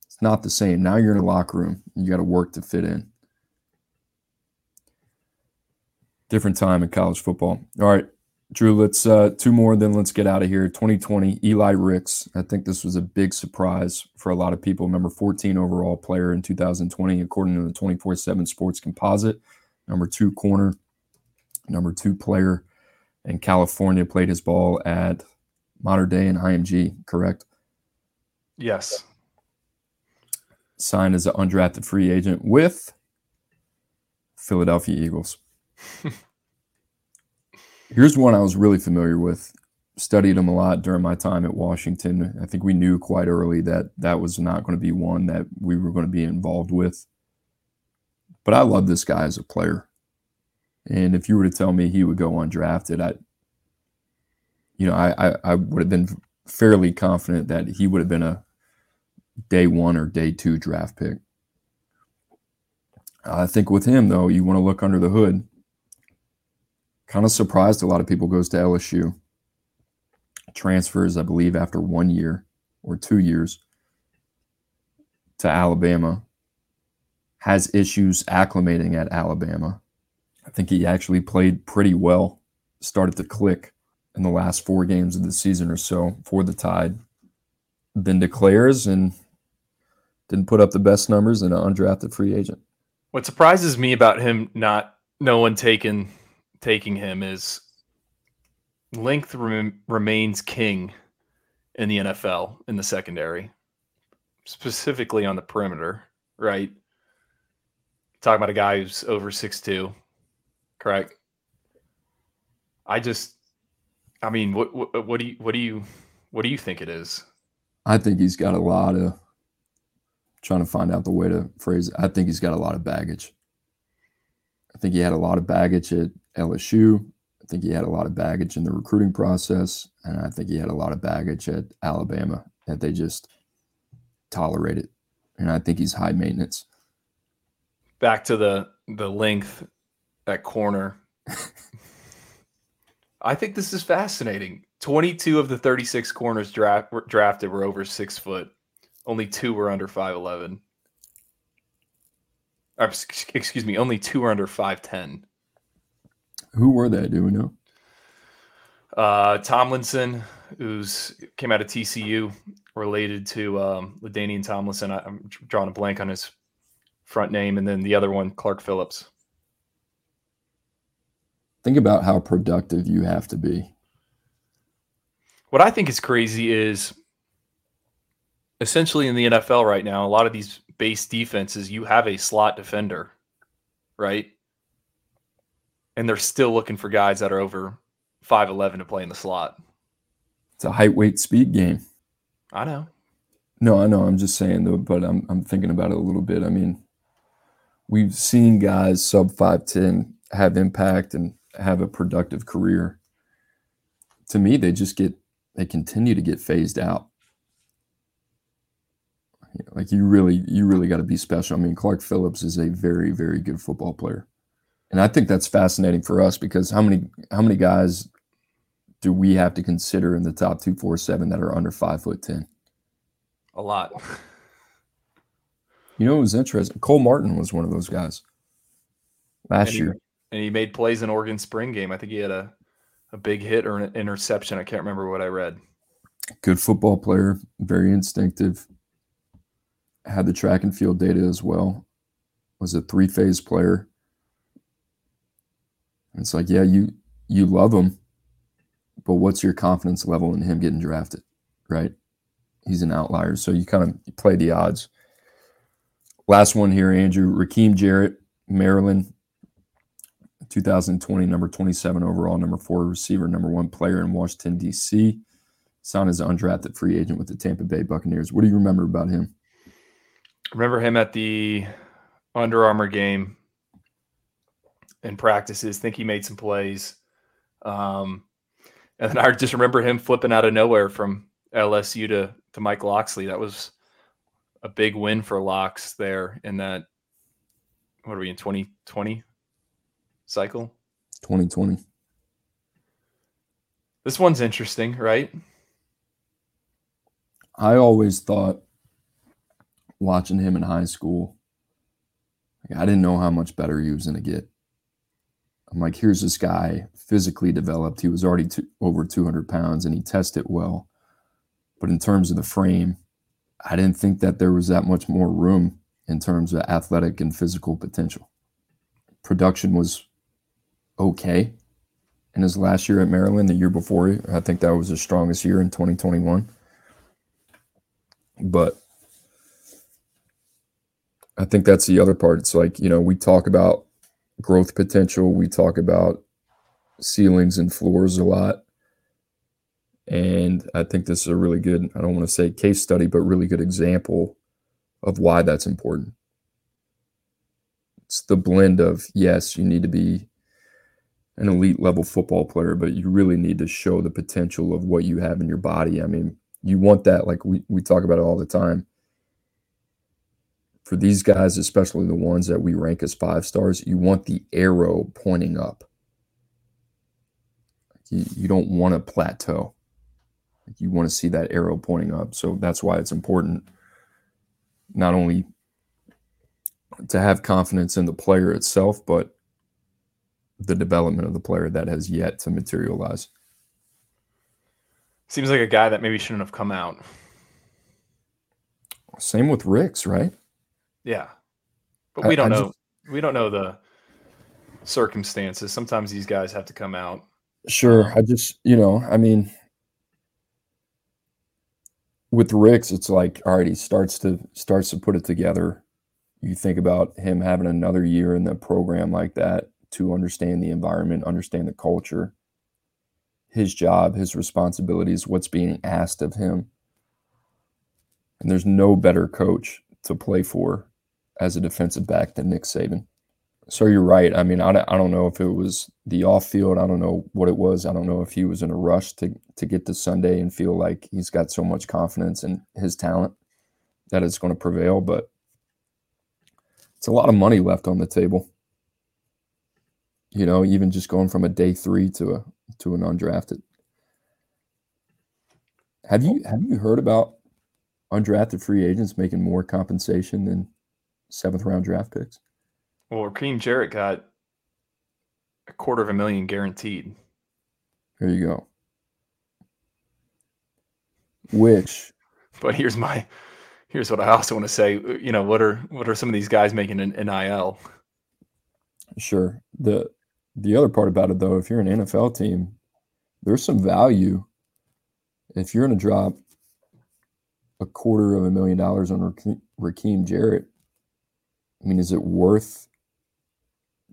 It's not the same. Now you're in a locker room. And you got to work to fit in. Different time in college football. All right, Drew, let's uh two more, then let's get out of here. 2020, Eli Ricks. I think this was a big surprise for a lot of people. Number 14 overall player in 2020, according to the 24-7 sports composite. Number two corner, number two player in California, played his ball at Mater Dei and IMG, correct? Yes. Signed as an undrafted free agent with Philadelphia Eagles. Here's one I was really familiar with. Studied him a lot during my time at Washington. I think we knew quite early that that was not going to be one that we were going to be involved with. But I love this guy as a player. And if you were to tell me he would go undrafted, I, you know, I, I, I would have been fairly confident that he would have been a day one or day two draft pick. I think with him, though, you want to look under the hood. Kind of surprised a lot of people goes to LSU. Transfers, I believe, after one year or two years to Alabama. Has issues acclimating at Alabama. I think he actually played pretty well, started to click in the last four games of the season or so for the Tide. Then declares and didn't put up the best numbers in an undrafted free agent. What surprises me about him not no one taking taking him is length rem- remains king in the NFL in the secondary, specifically on the perimeter, right? Talking about a guy who's over six two, correct? I just, I mean, what, what what do you what do you what do you think it is? I think he's got a lot of trying to find out the way to phrase it. I think he's got a lot of baggage. I think he had a lot of baggage at LSU. I think he had a lot of baggage in the recruiting process. And I think he had a lot of baggage at Alabama that they just tolerated. And I think he's high maintenance. Back to the the length at corner. I think this is fascinating. 22 of the 36 corners draft, drafted were over six foot. Only two were under 5'11. excuse me, only two were under 5'10. Who were they? Do we know? Uh, Tomlinson, who's came out of TCU, related to um, LaDainian Tomlinson. I, am drawing a blank on his front name. And then the other one, Clark Phillips. Think about how productive you have to be. What I think is crazy is essentially in the NFL right now, a lot of these base defenses, you have a slot defender, right? And they're still looking for guys that are over 5'11 to play in the slot. It's a height, weight, speed game. I know. No, I know. I'm just saying though, but I'm I'm thinking about it a little bit. I mean, we've seen guys sub 5'10 have impact and have a productive career. To me, they just get they continue to get phased out like you really, you really got to be special. I mean, Clark Phillips is a very, very good football player, and I think that's fascinating for us because how many, how many guys do we have to consider in the top two, four, seven that are under five foot ten? A lot. You know, it was interesting. Cole Martin was one of those guys last and he, year, and he made plays in Oregon spring game. I think he had a a big hit or an interception. I can't remember what I read. Good football player, very instinctive had the track and field data as well. Was a three phase player. It's like, yeah, you you love him, but what's your confidence level in him getting drafted? Right? He's an outlier, so you kind of play the odds. Last one here, Andrew Rakim Jarrett, Maryland, 2020, number 27 overall, number four receiver, number one player in Washington, D.C. Signed as an undrafted free agent with the Tampa Bay Buccaneers. What do you remember about him? remember him at the Under Armour game in practices. Think he made some plays. Um, and then I just remember him flipping out of nowhere from LSU to to Mike Locksley. That was a big win for Locks there in that. What are we in 2020 cycle? 2020. This one's interesting, right? I always thought watching him in high school, I didn't know how much better he was going to get. I'm like, here's this guy physically developed. He was already two, over 200 pounds and he tested well. But in terms of the frame, I didn't think that there was that much more room in terms of athletic and physical potential. Production was okay in his last year at Maryland, the year before. I think that was his strongest year in 2021. But I think that's the other part. It's like, you know, we talk about growth potential, we talk about ceilings and floors a lot. And I think this is a really good, I don't want to say case study, but really good example of why that's important. It's the blend of, yes, you need to be an elite level football player, but you really need to show the potential of what you have in your body. I mean, you want that, like we, we talk about it all the time for these guys, especially the ones that we rank as five stars, you want the arrow pointing up. You, you don't want a plateau. You want to see that arrow pointing up. So that's why it's important not only to have confidence in the player itself, but the development of the player that has yet to materialize. Seems like a guy that maybe shouldn't have come out. Same with Ricks, right? Yeah, but we don't I know. just- we don't know the circumstances. Sometimes these guys have to come out. Sure. Um, I just, you know, I mean, with Ricks, it's like, all right, he starts to starts to put it together. You think about him having another year in the program like that to understand the environment, understand the culture, his job, his responsibilities, what's being asked of him. And there's no better coach to play for as a defensive back than Nick Saban. So you're right. I mean, I, don't- I don't know if it was the off field. I don't know what it was. I don't know if he was in a rush to to get to Sunday and feel like he's got so much confidence in his talent that it's going to prevail. But it's a lot of money left on the table. You know, even just going from a day three to a to an undrafted. Have you have you heard about undrafted free agents making more compensation than seventh round draft picks? Well, Raheem Jarrett got a quarter of a million guaranteed. There you go. Which But here's my here's what I also want to say. You know, what are what are some of these guys making in NIL? Sure. The the other part about it though, if you're an NFL team, there's some value. If you're going to drop a quarter of a million dollars on Rakeem- Raheem Jarrett, I mean, is it worth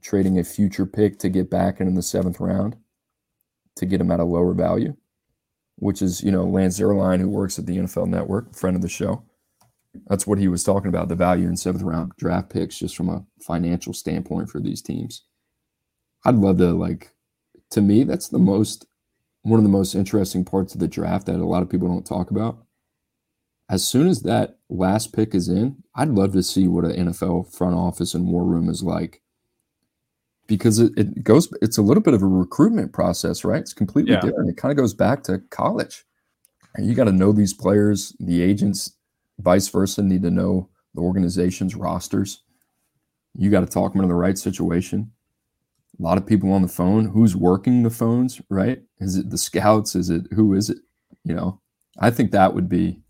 trading a future pick to get back in the seventh round to get him at a lower value? Which is, you know, Lance Zierlein, who works at the NFL Network, friend of the show. That's what he was talking about the value in seventh round draft picks, just from a financial standpoint for these teams. I'd love to like to me, that's the most one of the most interesting parts of the draft that a lot of people don't talk about. As soon as that last pick is in, I'd love to see what an NFL front office and war room is like. Because it, it goes it's a little bit of a recruitment process, right? It's completely Yeah. different. It kind of goes back to college. And you got to know these players, the agents, vice versa, need to know the organization's rosters. You got to talk them into the right situation a lot of people on the phone. Who's working the phones, right? Is it the scouts? Is it who is it? You know, I think that would be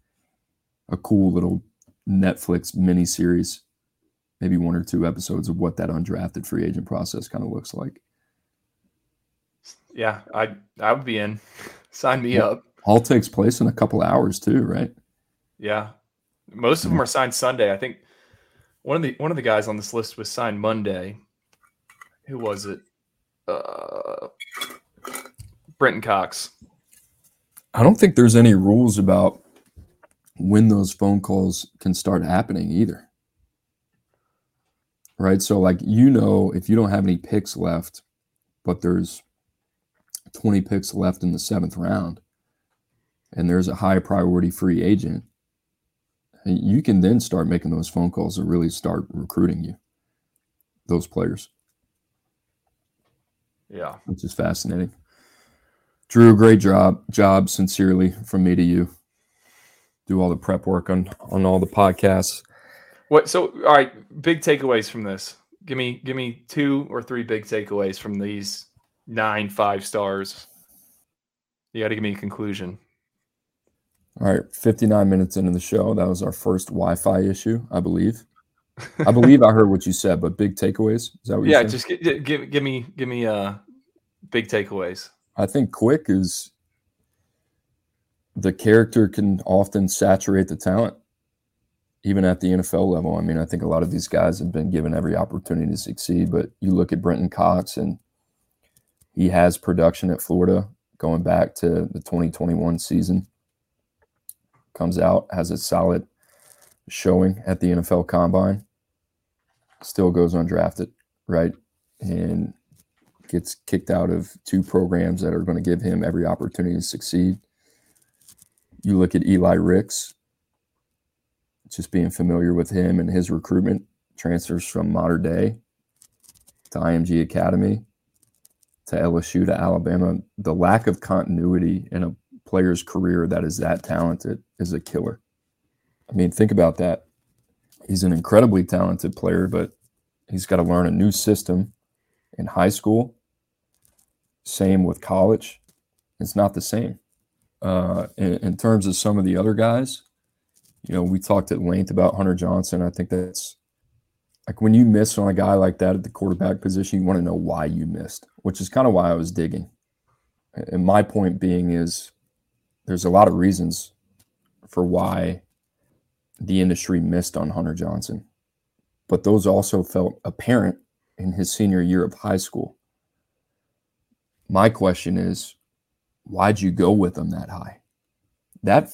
a cool little Netflix mini series, maybe one or two episodes of what that undrafted free agent process kind of looks like. Yeah, I I would be in. Sign me Yeah. up. All takes place in a couple hours too, right? Yeah, most of them are signed Sunday. I think one of the one of the guys on this list was signed Monday. Who was it? Uh, Brenton Cox. I don't think there's any rules about when those phone calls can start happening either. Right? So like you know if you don't have any picks left, but there's 20 picks left in the 7th round and there's a high priority free agent, you can then start making those phone calls and really start recruiting you those players, Yeah, which is fascinating. Drew, great job, job sincerely from me to you. Do all the prep work on on all the podcasts. What? So, all right. Big takeaways from this. Give me, give me two or three big takeaways from these nine five stars. You got to give me a conclusion. All right, 59 minutes into the show. That was our first Wi-Fi issue, I believe. I believe I heard what you said, but big takeaways. Is that what you Yeah, just gi- give give me give me uh big takeaways. I think quick is the character can often saturate the talent, even at the NFL level. I mean, I think a lot of these guys have been given every opportunity to succeed, but you look at Brenton Cox and he has production at Florida going back to the 2021 season. Comes out, has a solid showing at the NFL combine, still goes undrafted, right? And gets kicked out of two programs that are going to give him every opportunity to succeed. You look at Eli Ricks, just being familiar with him and his recruitment transfers from Mater Dei to IMG Academy to LSU to Alabama. The lack of continuity in a player's career that is that talented is a killer. I mean, think about that. He's an incredibly talented player, but he's got to learn a new system in high school. Same with college. It's not the same. Uh, in, in terms of some of the other guys, you know, we talked at length about Hunter Johnson. I think that's like when you miss on a guy like that at the quarterback position, you want to know why you missed, which is kind of why I was digging. And my point being is there's a lot of reasons for why the industry missed on Hunter Johnson, but those also felt apparent in his senior year of high school. My question is, why'd you go with them that high? That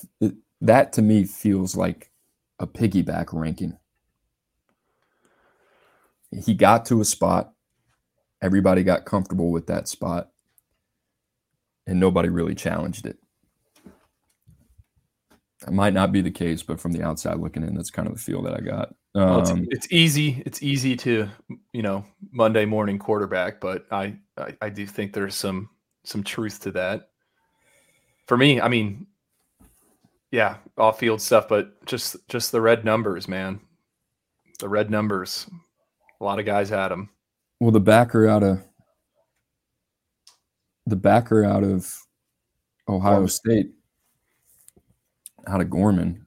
that to me feels like a piggyback ranking. He got to a spot, everybody got comfortable with that spot, and nobody really challenged it. It might not be the case, but from the outside looking in, that's kind of the feel that I got. Um, well, it's, it's, easy. It's easy to, you know, Monday morning quarterback, but I, I, I do think there's some some truth to that. For me, I mean, yeah, off field stuff, but just just the red numbers, man. The red numbers. A lot of guys had them. Well, the backer out of the backer out of Ohio State out of Gorman,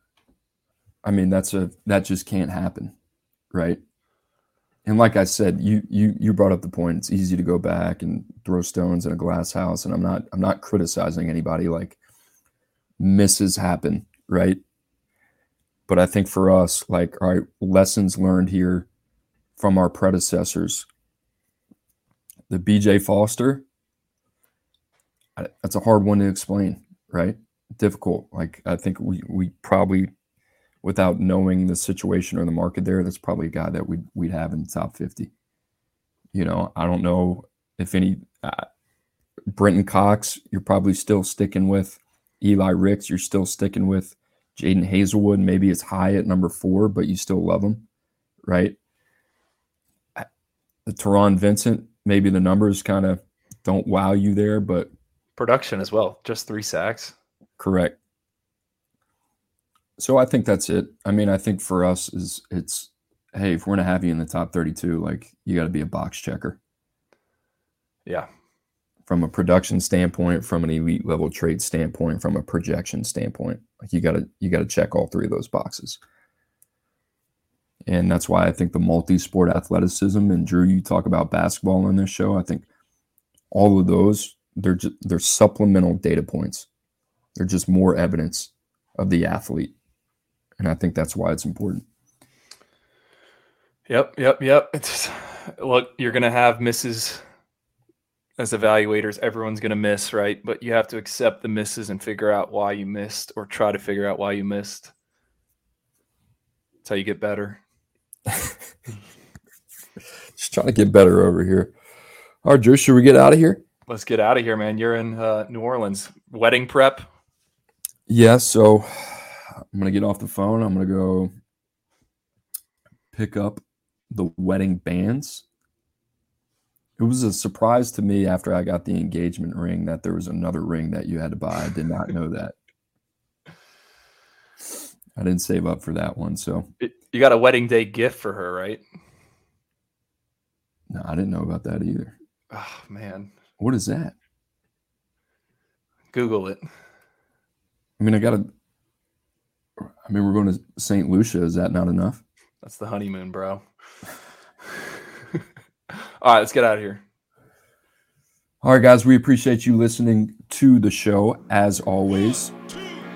I mean that's a that just can't happen, right? And like I said, you you you brought up the point. It's easy to go back and throw stones in a glass house, and I'm not I'm not criticizing anybody. Like misses happen, right? But I think for us, like, all right, lessons learned here from our predecessors. The BJ Foster, that's a hard one to explain, right? difficult. Like I think we we probably, without knowing the situation or the market there, that's probably a guy that we'd we'd have in the top fifty. You know, I don't know if any. Uh, Brenton Cox, you're probably still sticking with. Eli Ricks, you're still sticking with. Jadon Haselwood. maybe it's high at number four, but you still love him, right? The Taron Vincent, maybe the numbers kind of don't wow you there, but production as well. Just three sacks. Correct. So I think that's it. I mean, I think for us is it's hey, if we're gonna have you in the top 32, like you got to be a box checker. Yeah. From a production standpoint, from an elite level trade standpoint, from a projection standpoint, like you gotta you gotta check all three of those boxes. And that's why I think the multi-sport athleticism and Drew, you talk about basketball on this show. I think all of those they're just, they're supplemental data points they're just more evidence of the athlete. And I think that's why it's important. Yep, yep, yep. It's look, you're gonna have misses as evaluators. Everyone's gonna miss, right? But you have to accept the misses and figure out why you missed, or try to figure out why you missed. That's how you get better. Just trying to get better over here. All right, Drew, should we get out of here? Let's get out of here, man. You're in uh, New Orleans. Wedding prep. Yeah, so I'm gonna get off the phone. I'm gonna go pick up the wedding bands. It was a surprise to me after I got the engagement ring that there was another ring that you had to buy. I did not know that. I didn't save up for that one. So you got a wedding day gift for her, right? No, I didn't know about that either. Oh man. What is that? Google it. I mean, I got to. I mean, we're going to St. Lucia. Is that not enough? That's the honeymoon, bro. All right, let's get out of here. All right, guys, we appreciate you listening to the show as always.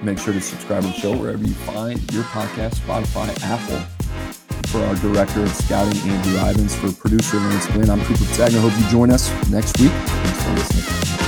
Make sure to subscribe to the show wherever you find your podcast, Spotify, Apple. For our director of scouting, Andrew Ivins, for producer Lance Glenn, I'm Cooper Petagna. I hope you join us next week. Thanks for listening.